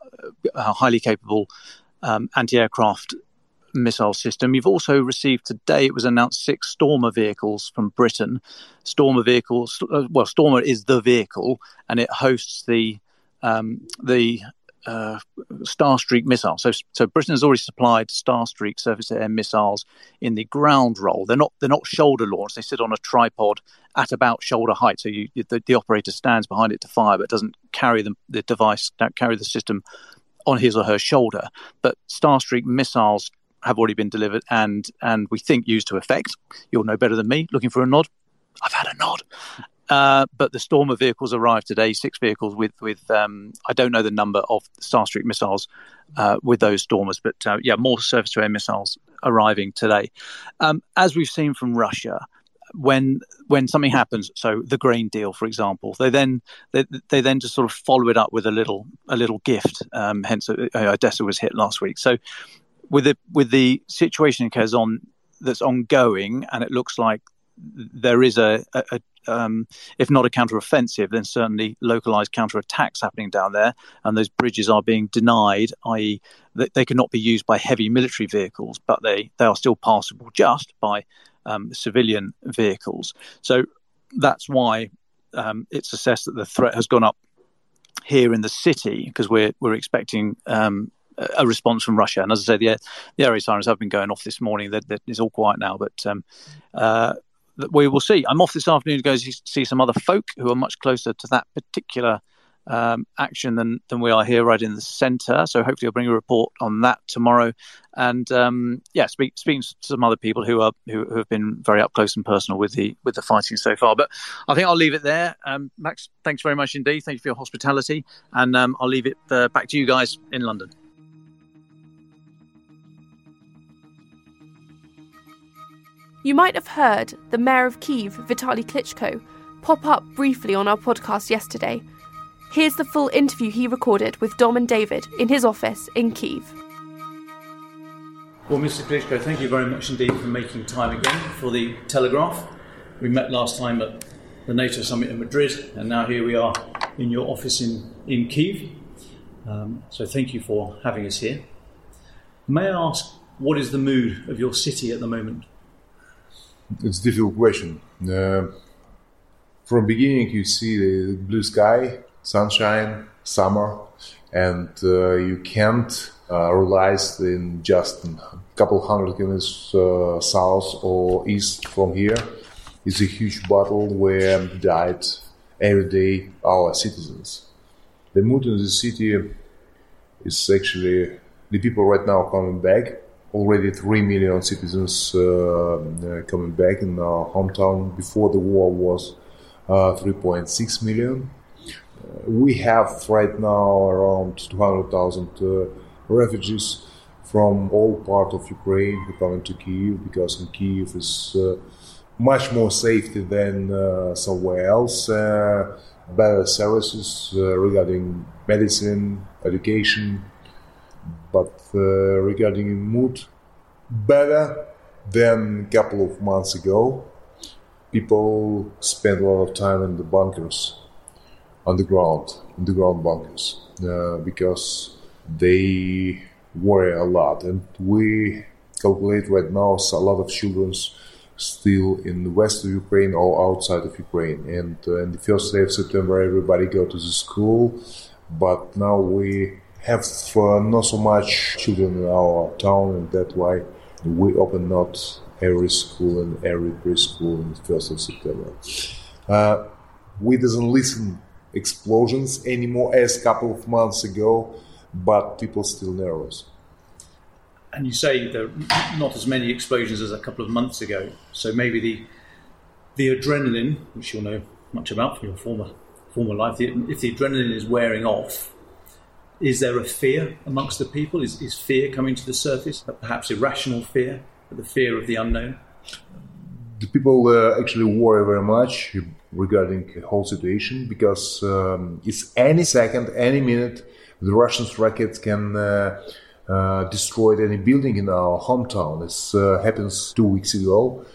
uh, highly capable um, anti aircraft missile system. You've also received today, it was announced, six Stormer vehicles from Britain. Stormer vehicles, uh, well, Stormer is the vehicle and it hosts the um, the uh, Starstreak missile. So, so Britain has already supplied Starstreak surface-to-air missiles in the ground role. They're not they're not shoulder launched. They sit on a tripod at about shoulder height. So you, the, the operator stands behind it to fire, but doesn't carry the, the device, don't carry the system on his or her shoulder. But Starstreak missiles have already been delivered and and we think used to effect. You'll know better than me. Looking for a nod. I've had a nod. Uh, but the Stormer vehicles arrived today, six vehicles with with um, I don't know the number of Starstreak missiles uh, with those Stormers, but uh, yeah, more surface to air missiles arriving today. Um, as we've seen from Russia, when when something happens, so the grain deal, for example, they then they, they then just sort of follow it up with a little a little gift. Um, hence, uh, Odessa was hit last week. So with the with the situation in Kherson that's ongoing, and it looks like there is a, a, um, if not a counter-offensive, then certainly localized counter-attacks happening down there, and those bridges are being denied, i.e., that they cannot be used by heavy military vehicles, but they they are still passable just by um, civilian vehicles. So that's why um, it's assessed that the threat has gone up here in the city because we're we're expecting um, a response from Russia. And as I say, the, the air sirens have been going off this morning. That it's all quiet now, but um, uh, we will see. I'm off this afternoon to go see some other folk who are much closer to that particular um, action than, than we are here right in the centre. So hopefully I'll bring a report on that tomorrow. And um, yeah, speak, speaking to some other people who are who, who, have been very up close and personal with the with the fighting so far. But I think I'll leave it there. Um, Max, thanks very much indeed. Thank you for your hospitality, and um, I'll leave it uh, back to you guys in London. You might have heard the mayor of Kiev, Vitali Klitschko, pop up briefly on our podcast yesterday Here's the full interview he recorded with Dom and David in his office in Kiev. Well, Mr. Klitschko, thank you very much indeed for making time again for the Telegraph. We met last time at the NATO summit in Madrid, and now here we are in your office in, in Kiev. Um, so thank you for having us here. May I ask, what is the mood of your city at the moment? It's a difficult question. Uh, from beginning, you see the blue sky, sunshine, summer, and uh, you can't uh, realize in just a couple hundred kilometers uh, south or east from here is a huge battle where died every day our citizens. The mood in the city is actually the people right now coming back. Already three million citizens uh, uh, coming back in our hometown. Before the war was uh, 3.6 million we have right now around 200,000 uh, refugees from all part of Ukraine who come into Kiev because in Kiev is uh, much more safety than uh, somewhere else. Uh, better services uh, regarding medicine, education, but uh, regarding mood, better than a couple of months ago. People spend a lot of time in the bunkers underground, underground bunkers, uh, because they worry a lot. And we calculate right now a lot of children still in the west of Ukraine or outside of Ukraine. And uh, in the first day of September, everybody go to the school, but now we have uh, not so much children in our town, and that's why we open not every school and every preschool in the first of September. Uh, we doesn't listen explosions anymore as a couple of months ago, but people still nervous. And you say there are not as many explosions as a couple of months ago, so maybe the the adrenaline, which you'll know much about from your former former life, if the adrenaline is wearing off, is there a fear amongst the people? Is, is fear coming to the surface? Perhaps irrational fear, the fear of the unknown? The people uh, actually worry very much regarding the whole situation because um, it's any second, any minute, the Russian rockets can uh, uh, destroy any building in our hometown. This uh, happens two weeks ago,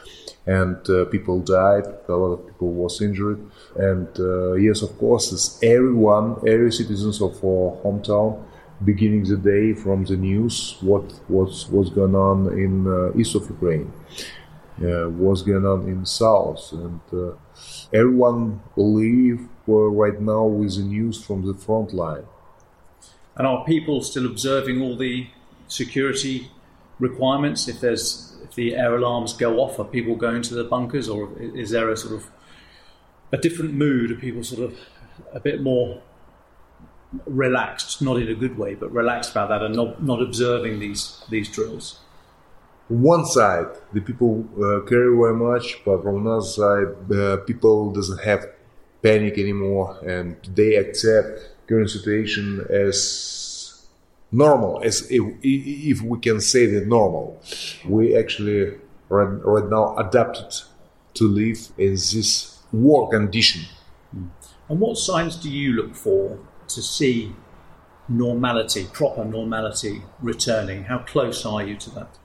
and uh, people died. A lot of people was injured, and uh, yes, of course, it's everyone, every citizens of our hometown beginning the day from the news what what's what's going on in uh, east of Ukraine, uh, what's going on in south, and everyone believe right now with the news from the front line. And are people still observing all the security requirements? If there's if the air alarms go off, are people going to the bunkers, or is there a sort of a different mood? Are people sort of a bit more relaxed, not in a good way, but relaxed about that, and not not observing these these drills? One side the people uh, care very much but from another side uh, people doesn't have panic anymore and they accept current situation as normal as if, if we can say that normal. We actually right, right now adapted to live in this war condition. And what signs do you look for to see normality proper normality returning? How close are you to that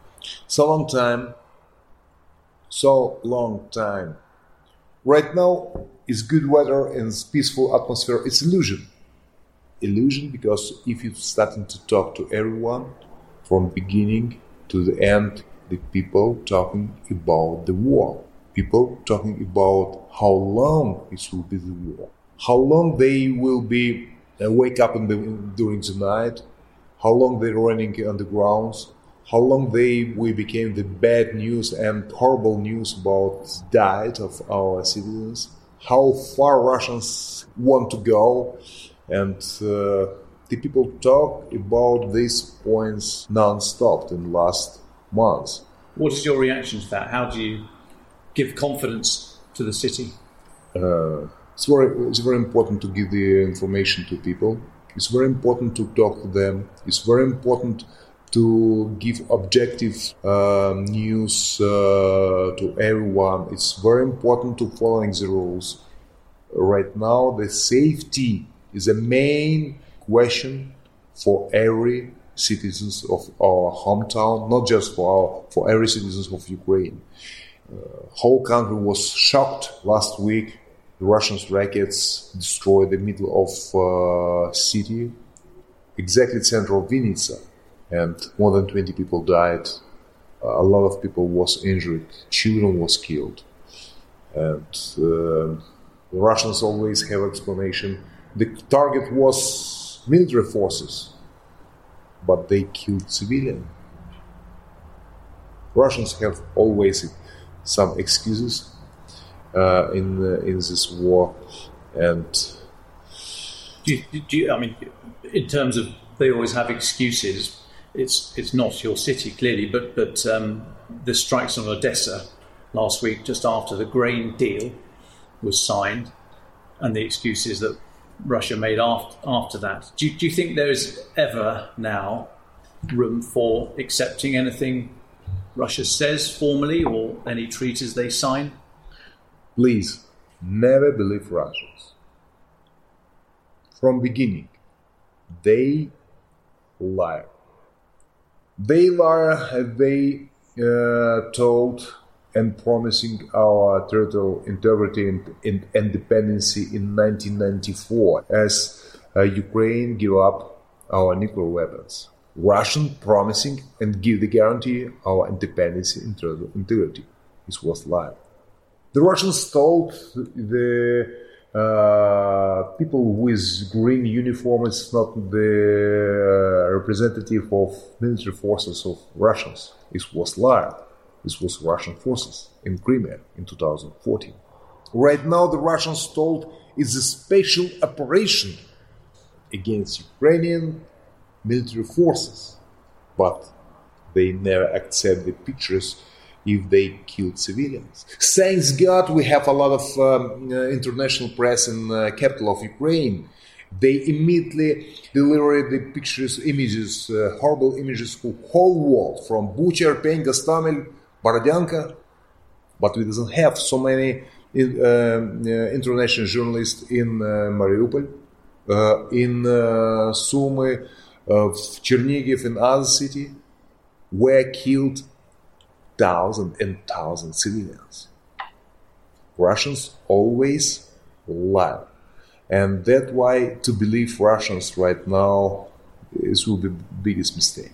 so long time. So long time. Right now is good weather and peaceful atmosphere. It's illusion. Illusion because if you're starting to talk to everyone from beginning to the end, the people talking about the war. People talking about how long it will be the war. How long they will be uh, wake up in the, during the night. How long they're running on the grounds how long they we became the bad news and horrible news about diet of our citizens, how far Russians want to go, And uh, the people talk about these points non-stop in the last months. What is your reaction to that? How do you give confidence to the city? Uh, it's very, it's very important to give the information to people. It's very important to talk to them. It's very important to give objective uh, news uh, to everyone. It's very important to following the rules. Right now, the safety is a main question for every citizens of our hometown, not just for our, for every citizens of Ukraine. Uh, whole country was shocked last week. The Russians rockets destroyed the middle of uh, city, exactly center of Vinnytsia, and more than 20 people died. Uh, a lot of people was injured. Children was killed, and uh, the Russians always have explanation. The target was military forces, but they killed civilians. Russians have always some excuses uh, in uh, in this war, and do you, do you, I mean, in terms of they always have excuses. It's it's not your city clearly, but but um, the strikes on Odessa last week, just after the grain deal was signed, and the excuses that Russia made after after that. Do do you think there is ever now room for accepting anything Russia says formally or any treaties they sign? Please never believe Russians. From beginning, they lie. They lie. They uh, told and promising our territorial integrity and, independency in 1994 as uh, Ukraine give up our nuclear weapons. Russian promising and give the guarantee our independence and territorial integrity. This was lie. The Russians told the uh, people with green uniform is not the uh, representative of military forces of Russians. It was lie. This was Russian forces in Crimea in 2014. Right now, the Russians told it's a special operation against Ukrainian military forces, but they never accept the pictures if they killed civilians. Thanks God, we have a lot of um, uh, international press in the capital of Ukraine. They immediately delivered the pictures, images, uh, horrible images for whole world, from Bucha, Irpin, Gostomel, Borodyanka, but we doesn't have so many uh, uh, international journalists in uh, Mariupol, uh, in Sumy, of Chernigiv and other city, were killed thousands and thousands civilians. Russians always lie. And that's why to believe Russians right now is will be the biggest mistake.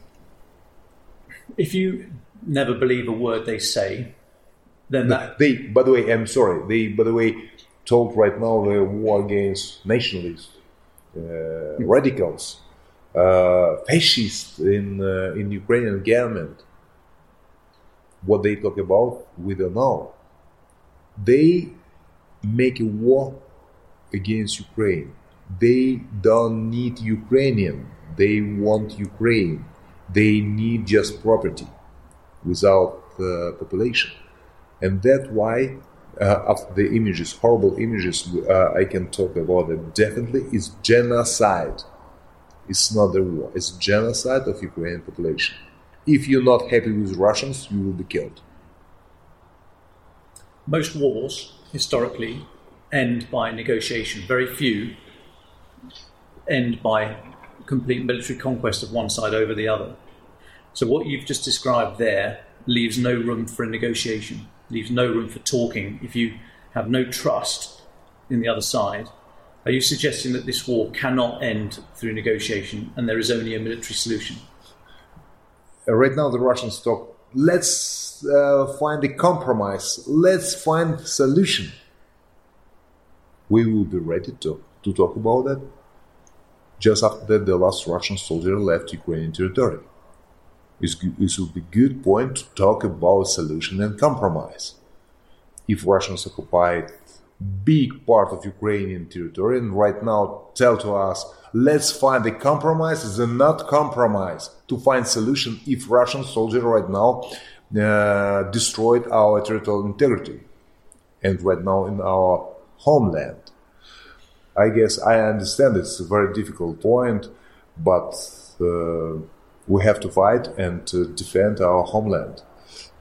If you never believe a word they say, then that they by the way, I'm sorry, they by the way told right now the war against nationalists, uh, radicals, uh, fascists in uh, in Ukrainian government. What they talk about, we don't know. They make a war against Ukraine. They don't need Ukrainian. They want Ukraine. They need just property without uh, population. And that's why, uh, after the images, horrible images, uh, I can talk about it definitely, is genocide. It's not a war, it's genocide of Ukrainian population. If you're not happy with Russians, you will be killed. Most wars, historically, end by negotiation. Very few end by complete military conquest of one side over the other. So what you've just described there leaves no room for a negotiation, leaves no room for talking. If you have no trust in the other side, are you suggesting that this war cannot end through negotiation and there is only a military solution? Uh, right now, the Russians talk. Let's uh, find a compromise. Let's find solution. We will be ready to to talk about that. Just after that, the last Russian soldier left Ukrainian territory it would be a good point to talk about solution and compromise. If Russians occupied big part of Ukrainian territory and right now tell to us, let's find a compromise, is not compromise to find solution if Russian soldier right now uh, destroyed our territorial integrity and right now in our homeland. I guess I understand it's a very difficult point, but uh, we have to fight and uh, defend our homeland.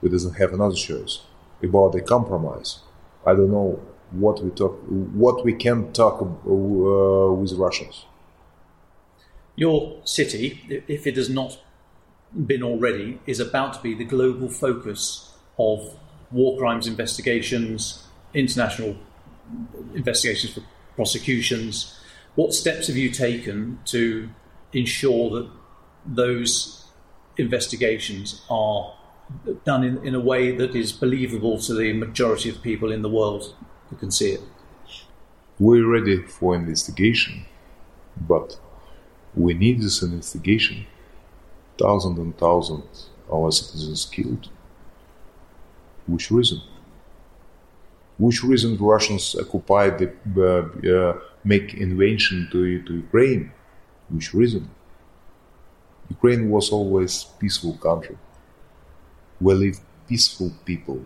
We doesn't have another choice about a compromise. I don't know what we talk, what we can talk uh, with Russians. Your city, if it has not been already, is about to be the global focus of war crimes investigations, international investigations for prosecutions. What steps have you taken to ensure that those investigations are done in, in a way that is believable to the majority of people in the world who can see it? We're ready for investigation, but we need this investigation. Thousands and thousands of our citizens killed. Which reason? Which reason Russians occupied the uh, uh, make invasion to, to Ukraine? Which reason? Ukraine was always peaceful country. We live peaceful people.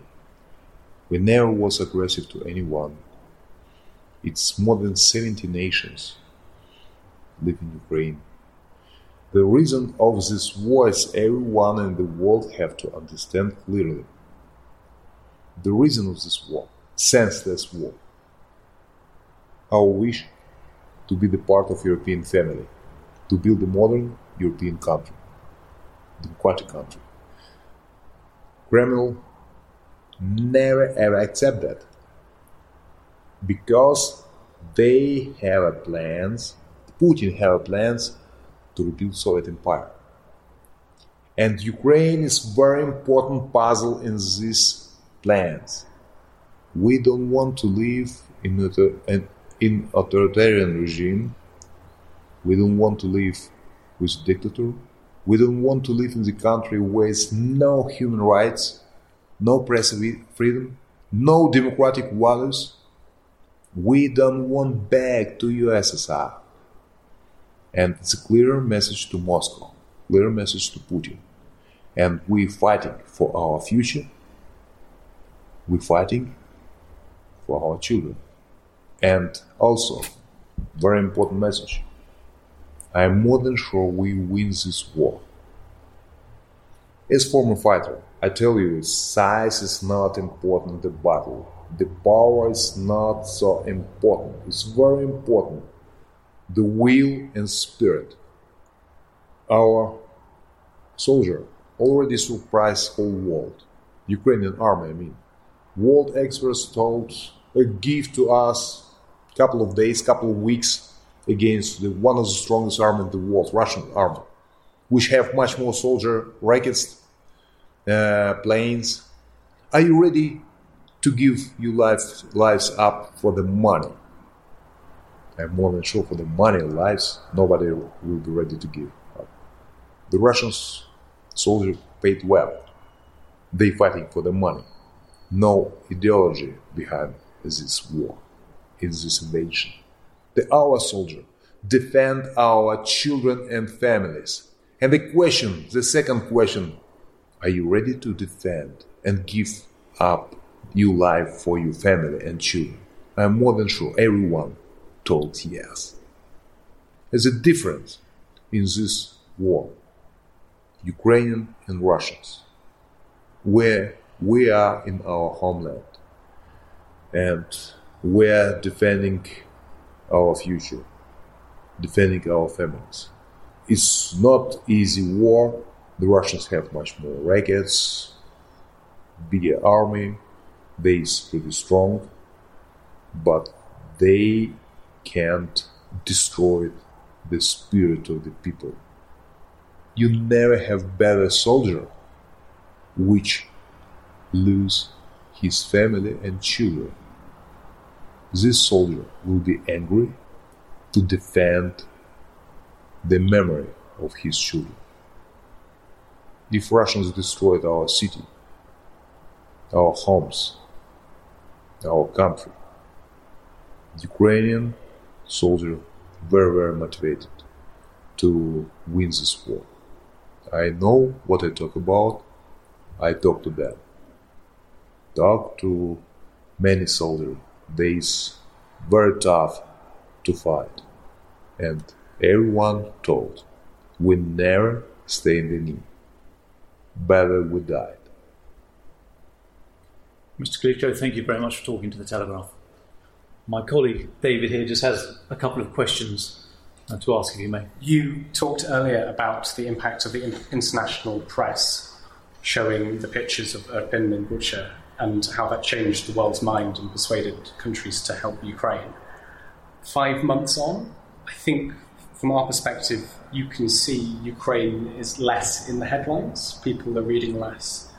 We never was aggressive to anyone. It's more than 70 nations live in Ukraine. The reason of this war is everyone in the world have to understand clearly. The reason of this war senseless war. Our wish to be the part of European family, to build a modern European country, democratic country. Kremlin never ever accept that because they have plans, Putin have plans to rebuild Soviet Empire. And Ukraine is very important puzzle in these plans. We don't want to live in an in authoritarian regime. We don't want to live with a dictator. We don't want to live in the country there's no human rights, no press freedom, no democratic values. We don't want back to USSR. And it's a clear message to Moscow, clear message to Putin. And we're fighting for our future. We're fighting for our children. And also, very important message. I am more than sure we win this war. As former fighter, I tell you, size is not important in the battle. The power is not so important. It's very important. The will and spirit. Our soldier already surprised whole world. Ukrainian army, I mean. World experts told gift to us a couple of days, couple of weeks against the, one of the strongest army in the world, Russian army, which have much more soldier, rockets, uh, planes. Are you ready to give your lives, lives up for the money? I'm more than sure for the money lives, nobody will be ready to give up. The Russians soldiers paid well. They fighting for the money. No ideology behind this war, in this invasion. The our soldier defend our children and families. And the question, the second question, are you ready to defend and give up your life for your family and children? I'm more than sure everyone told yes. There's a difference in this war, Ukrainian and Russians, where we are in our homeland and we're defending our future, defending our families. It's not easy war. The Russians have much more rockets, bigger army, base pretty strong, but they can't destroy the spirit of the people. You never have better soldier which lose his family and children this soldier will be angry to defend the memory of his children. If Russians destroyed our city, our homes, our country, Ukrainian soldiers very, very motivated to win this war. I know what I talk about. I talk to them. Talk to many soldiers. They is very tough to fight. And everyone told, we never stay in the knee. Better we died. Mr. Klitschko, thank you very much for talking to the Telegraph. My colleague David here just has a couple of questions uh, to ask, if you may. You talked earlier about the impact of the international press showing the pictures of Irpin and Bucha and how that changed the world's mind and persuaded countries to help Ukraine. Five months on, I think from our perspective, you can see Ukraine is less in the headlines. People are reading less.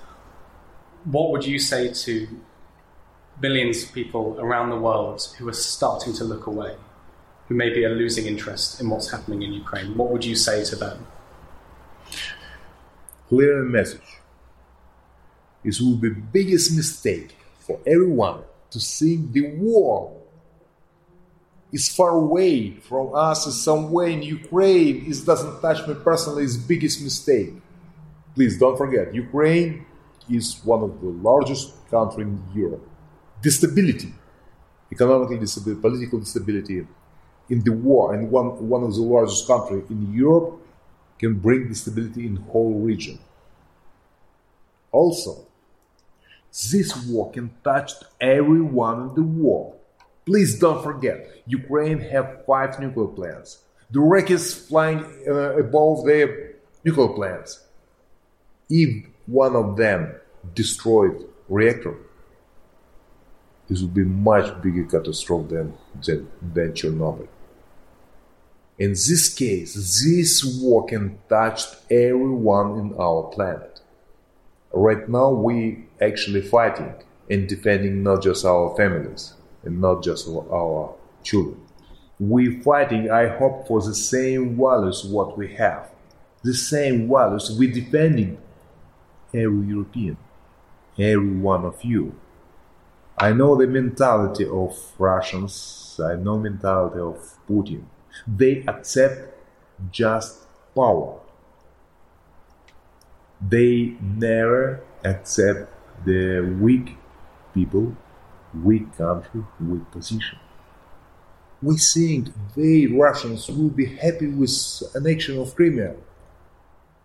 What would you say to millions of people around the world who are starting to look away, who maybe are losing interest in what's happening in Ukraine? What would you say to them? Clear message. It will be biggest mistake for everyone to think the war is far away from us in some way in Ukraine. It doesn't touch me personally. It's biggest mistake. Please don't forget, Ukraine is one of the largest country in Europe. Instability, economical instability, political instability in the war, and one, one of the largest country in Europe can bring instability in whole region. Also, this war touched everyone in the world. Please don't forget, Ukraine have five nuclear plants. The rockets flying uh, above their nuclear plants. If one of them destroyed reactor, this would be much bigger catastrophe than, than, than Chernobyl. In this case, this war touched everyone in our planet. Right now, we actually fighting and defending not just our families and not just our children. We fighting, I hope, for the same values what we have, the same values we defending every European, every one of you. I know the mentality of Russians. I know mentality of Putin. They accept just power. They never accept the weak people, weak country, weak position. We think they Russians will be happy with annexion of Crimea.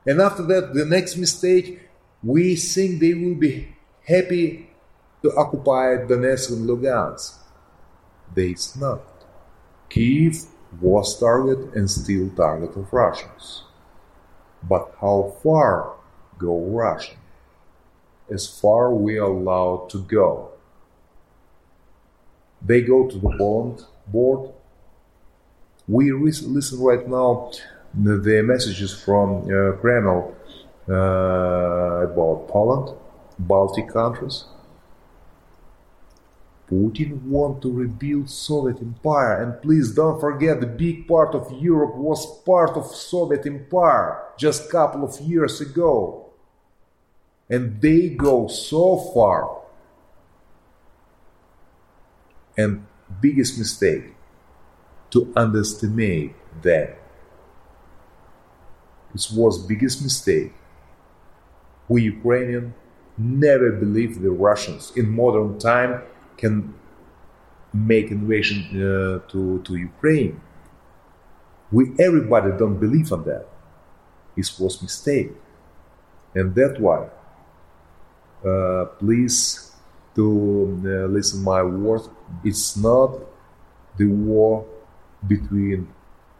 And after that, the next mistake, we think they will be happy to occupy Donetsk and Lugansk. They not. Kiev was target and still target of Russians. But how far go Russian? As far we are allowed to go. They go to the bond board. We listen right now the, the messages from uh, Kremlin uh, about Poland, Baltic countries. Putin want to rebuild Soviet Empire, and please don't forget the big part of Europe was part of Soviet Empire just couple of years ago. And they go so far. And biggest mistake to underestimate them. It was biggest mistake. We Ukrainian never believed the Russians in modern time can make invasion uh, to, to Ukraine. We everybody don't believe on that. It was mistake, and that's why. Uh, please to uh, listen my words. It's not the war between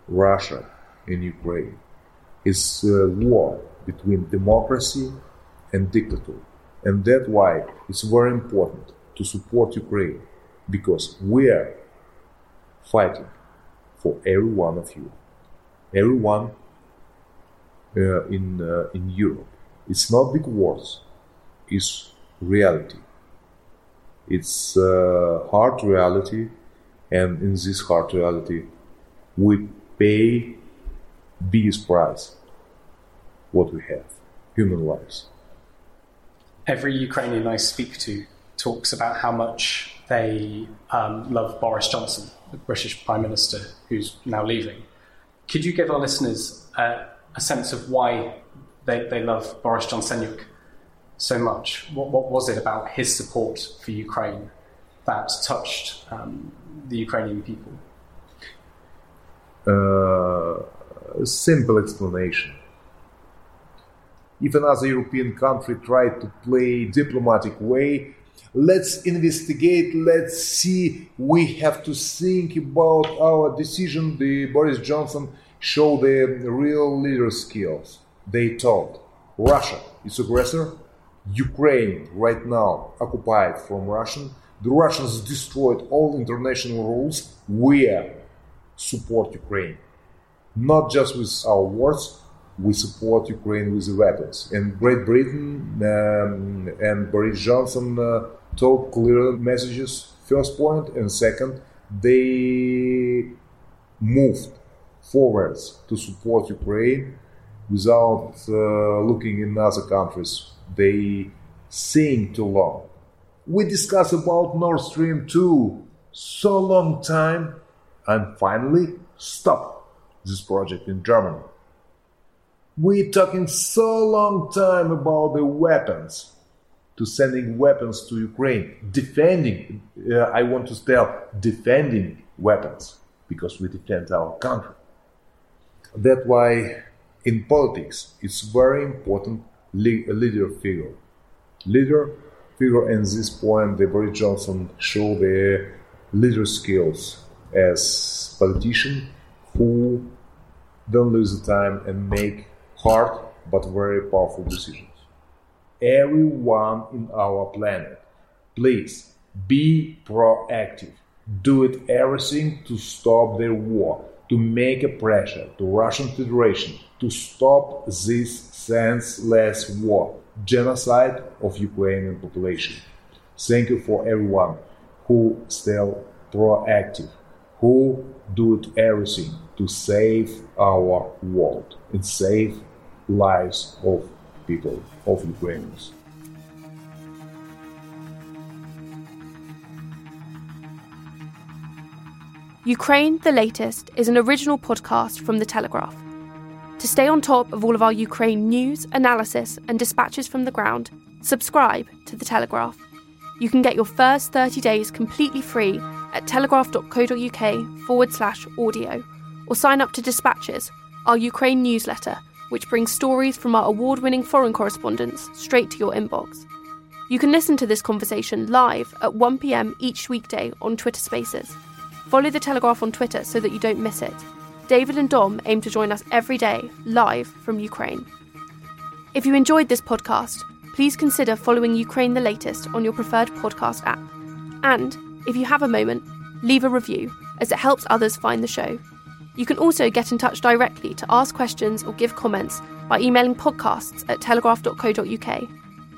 Russia and Ukraine. It's a war between democracy and dictator, and that's why it's very important to support Ukraine because we are fighting for every one of you, everyone uh, in uh, in Europe. It's not big words; it's reality. It's uh, hard reality, and in this hard reality, we pay biggest price what we have human lives. Every Ukrainian I speak to talks about how much they um, love Boris Johnson the British Prime Minister, who's now leaving. Could you give our listeners uh, a sense of why they, they love Boris Johnson so much? What, what was it about his support for Ukraine that touched um, the Ukrainian people? Uh, simple explanation. If another European country tried to play diplomatic way, let's investigate, let's see. We have to think about our decision. The Boris Johnson showed the real leader skills. They told Russia is aggressor, Ukraine right now occupied from Russian. The Russians destroyed all international rules. We support Ukraine, not just with our words. We support Ukraine with the weapons. And Great Britain um, and Boris Johnson uh, told clear messages. First point, and second, they moved forwards to support Ukraine without uh, looking in other countries. They saying too long. We discuss about Nord Stream 2 so long time and finally stop this project in Germany. We talking so long time about the weapons to sending weapons to Ukraine, defending, uh, I want to tell, defending weapons because we defend our country. That's why in politics it's very important leader figure. Leader figure and this point the Boris Johnson show the leader skills as politician who don't lose the time and make hard but very powerful decisions. Everyone in our planet, please be proactive. Do it everything to stop the war to make a pressure to Russian Federation to stop this senseless war, genocide of Ukrainian population. Thank you for everyone who still proactive, who do everything to save our world and save lives of people, of Ukrainians. Ukraine the Latest is an original podcast from The Telegraph. To stay on top of all of our Ukraine news, analysis, and dispatches from the ground, subscribe to The Telegraph. You can get your first 30 days completely free at telegraph.co.uk forward slash audio, or sign up to Dispatches, our Ukraine newsletter, which brings stories from our award winning foreign correspondents straight to your inbox. You can listen to this conversation live at 1pm each weekday on Twitter Spaces. Follow The Telegraph on Twitter so that you don't miss it. David and Dom aim to join us every day, live from Ukraine. If you enjoyed this podcast, please consider following Ukraine the latest on your preferred podcast app. And if you have a moment, leave a review, as it helps others find the show. You can also get in touch directly to ask questions or give comments by emailing podcasts at telegraph.co.uk.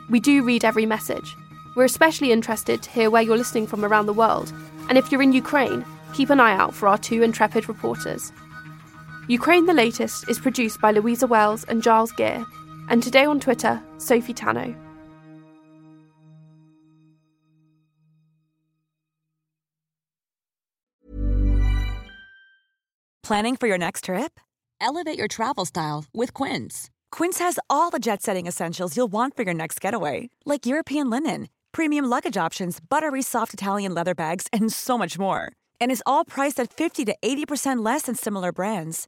We do read every message. We're especially interested to hear where you're listening from around the world, and if you're in Ukraine, keep an eye out for our two intrepid reporters. Ukraine the Latest is produced by Louisa Wells and Giles Gear, and today on Twitter, Sophie Tano. Planning for your next trip? Elevate your travel style with Quince. Quince has all the jet setting essentials you'll want for your next getaway, like European linen, premium luggage options, buttery soft Italian leather bags, and so much more and is all priced at 50 to 80% less than similar brands.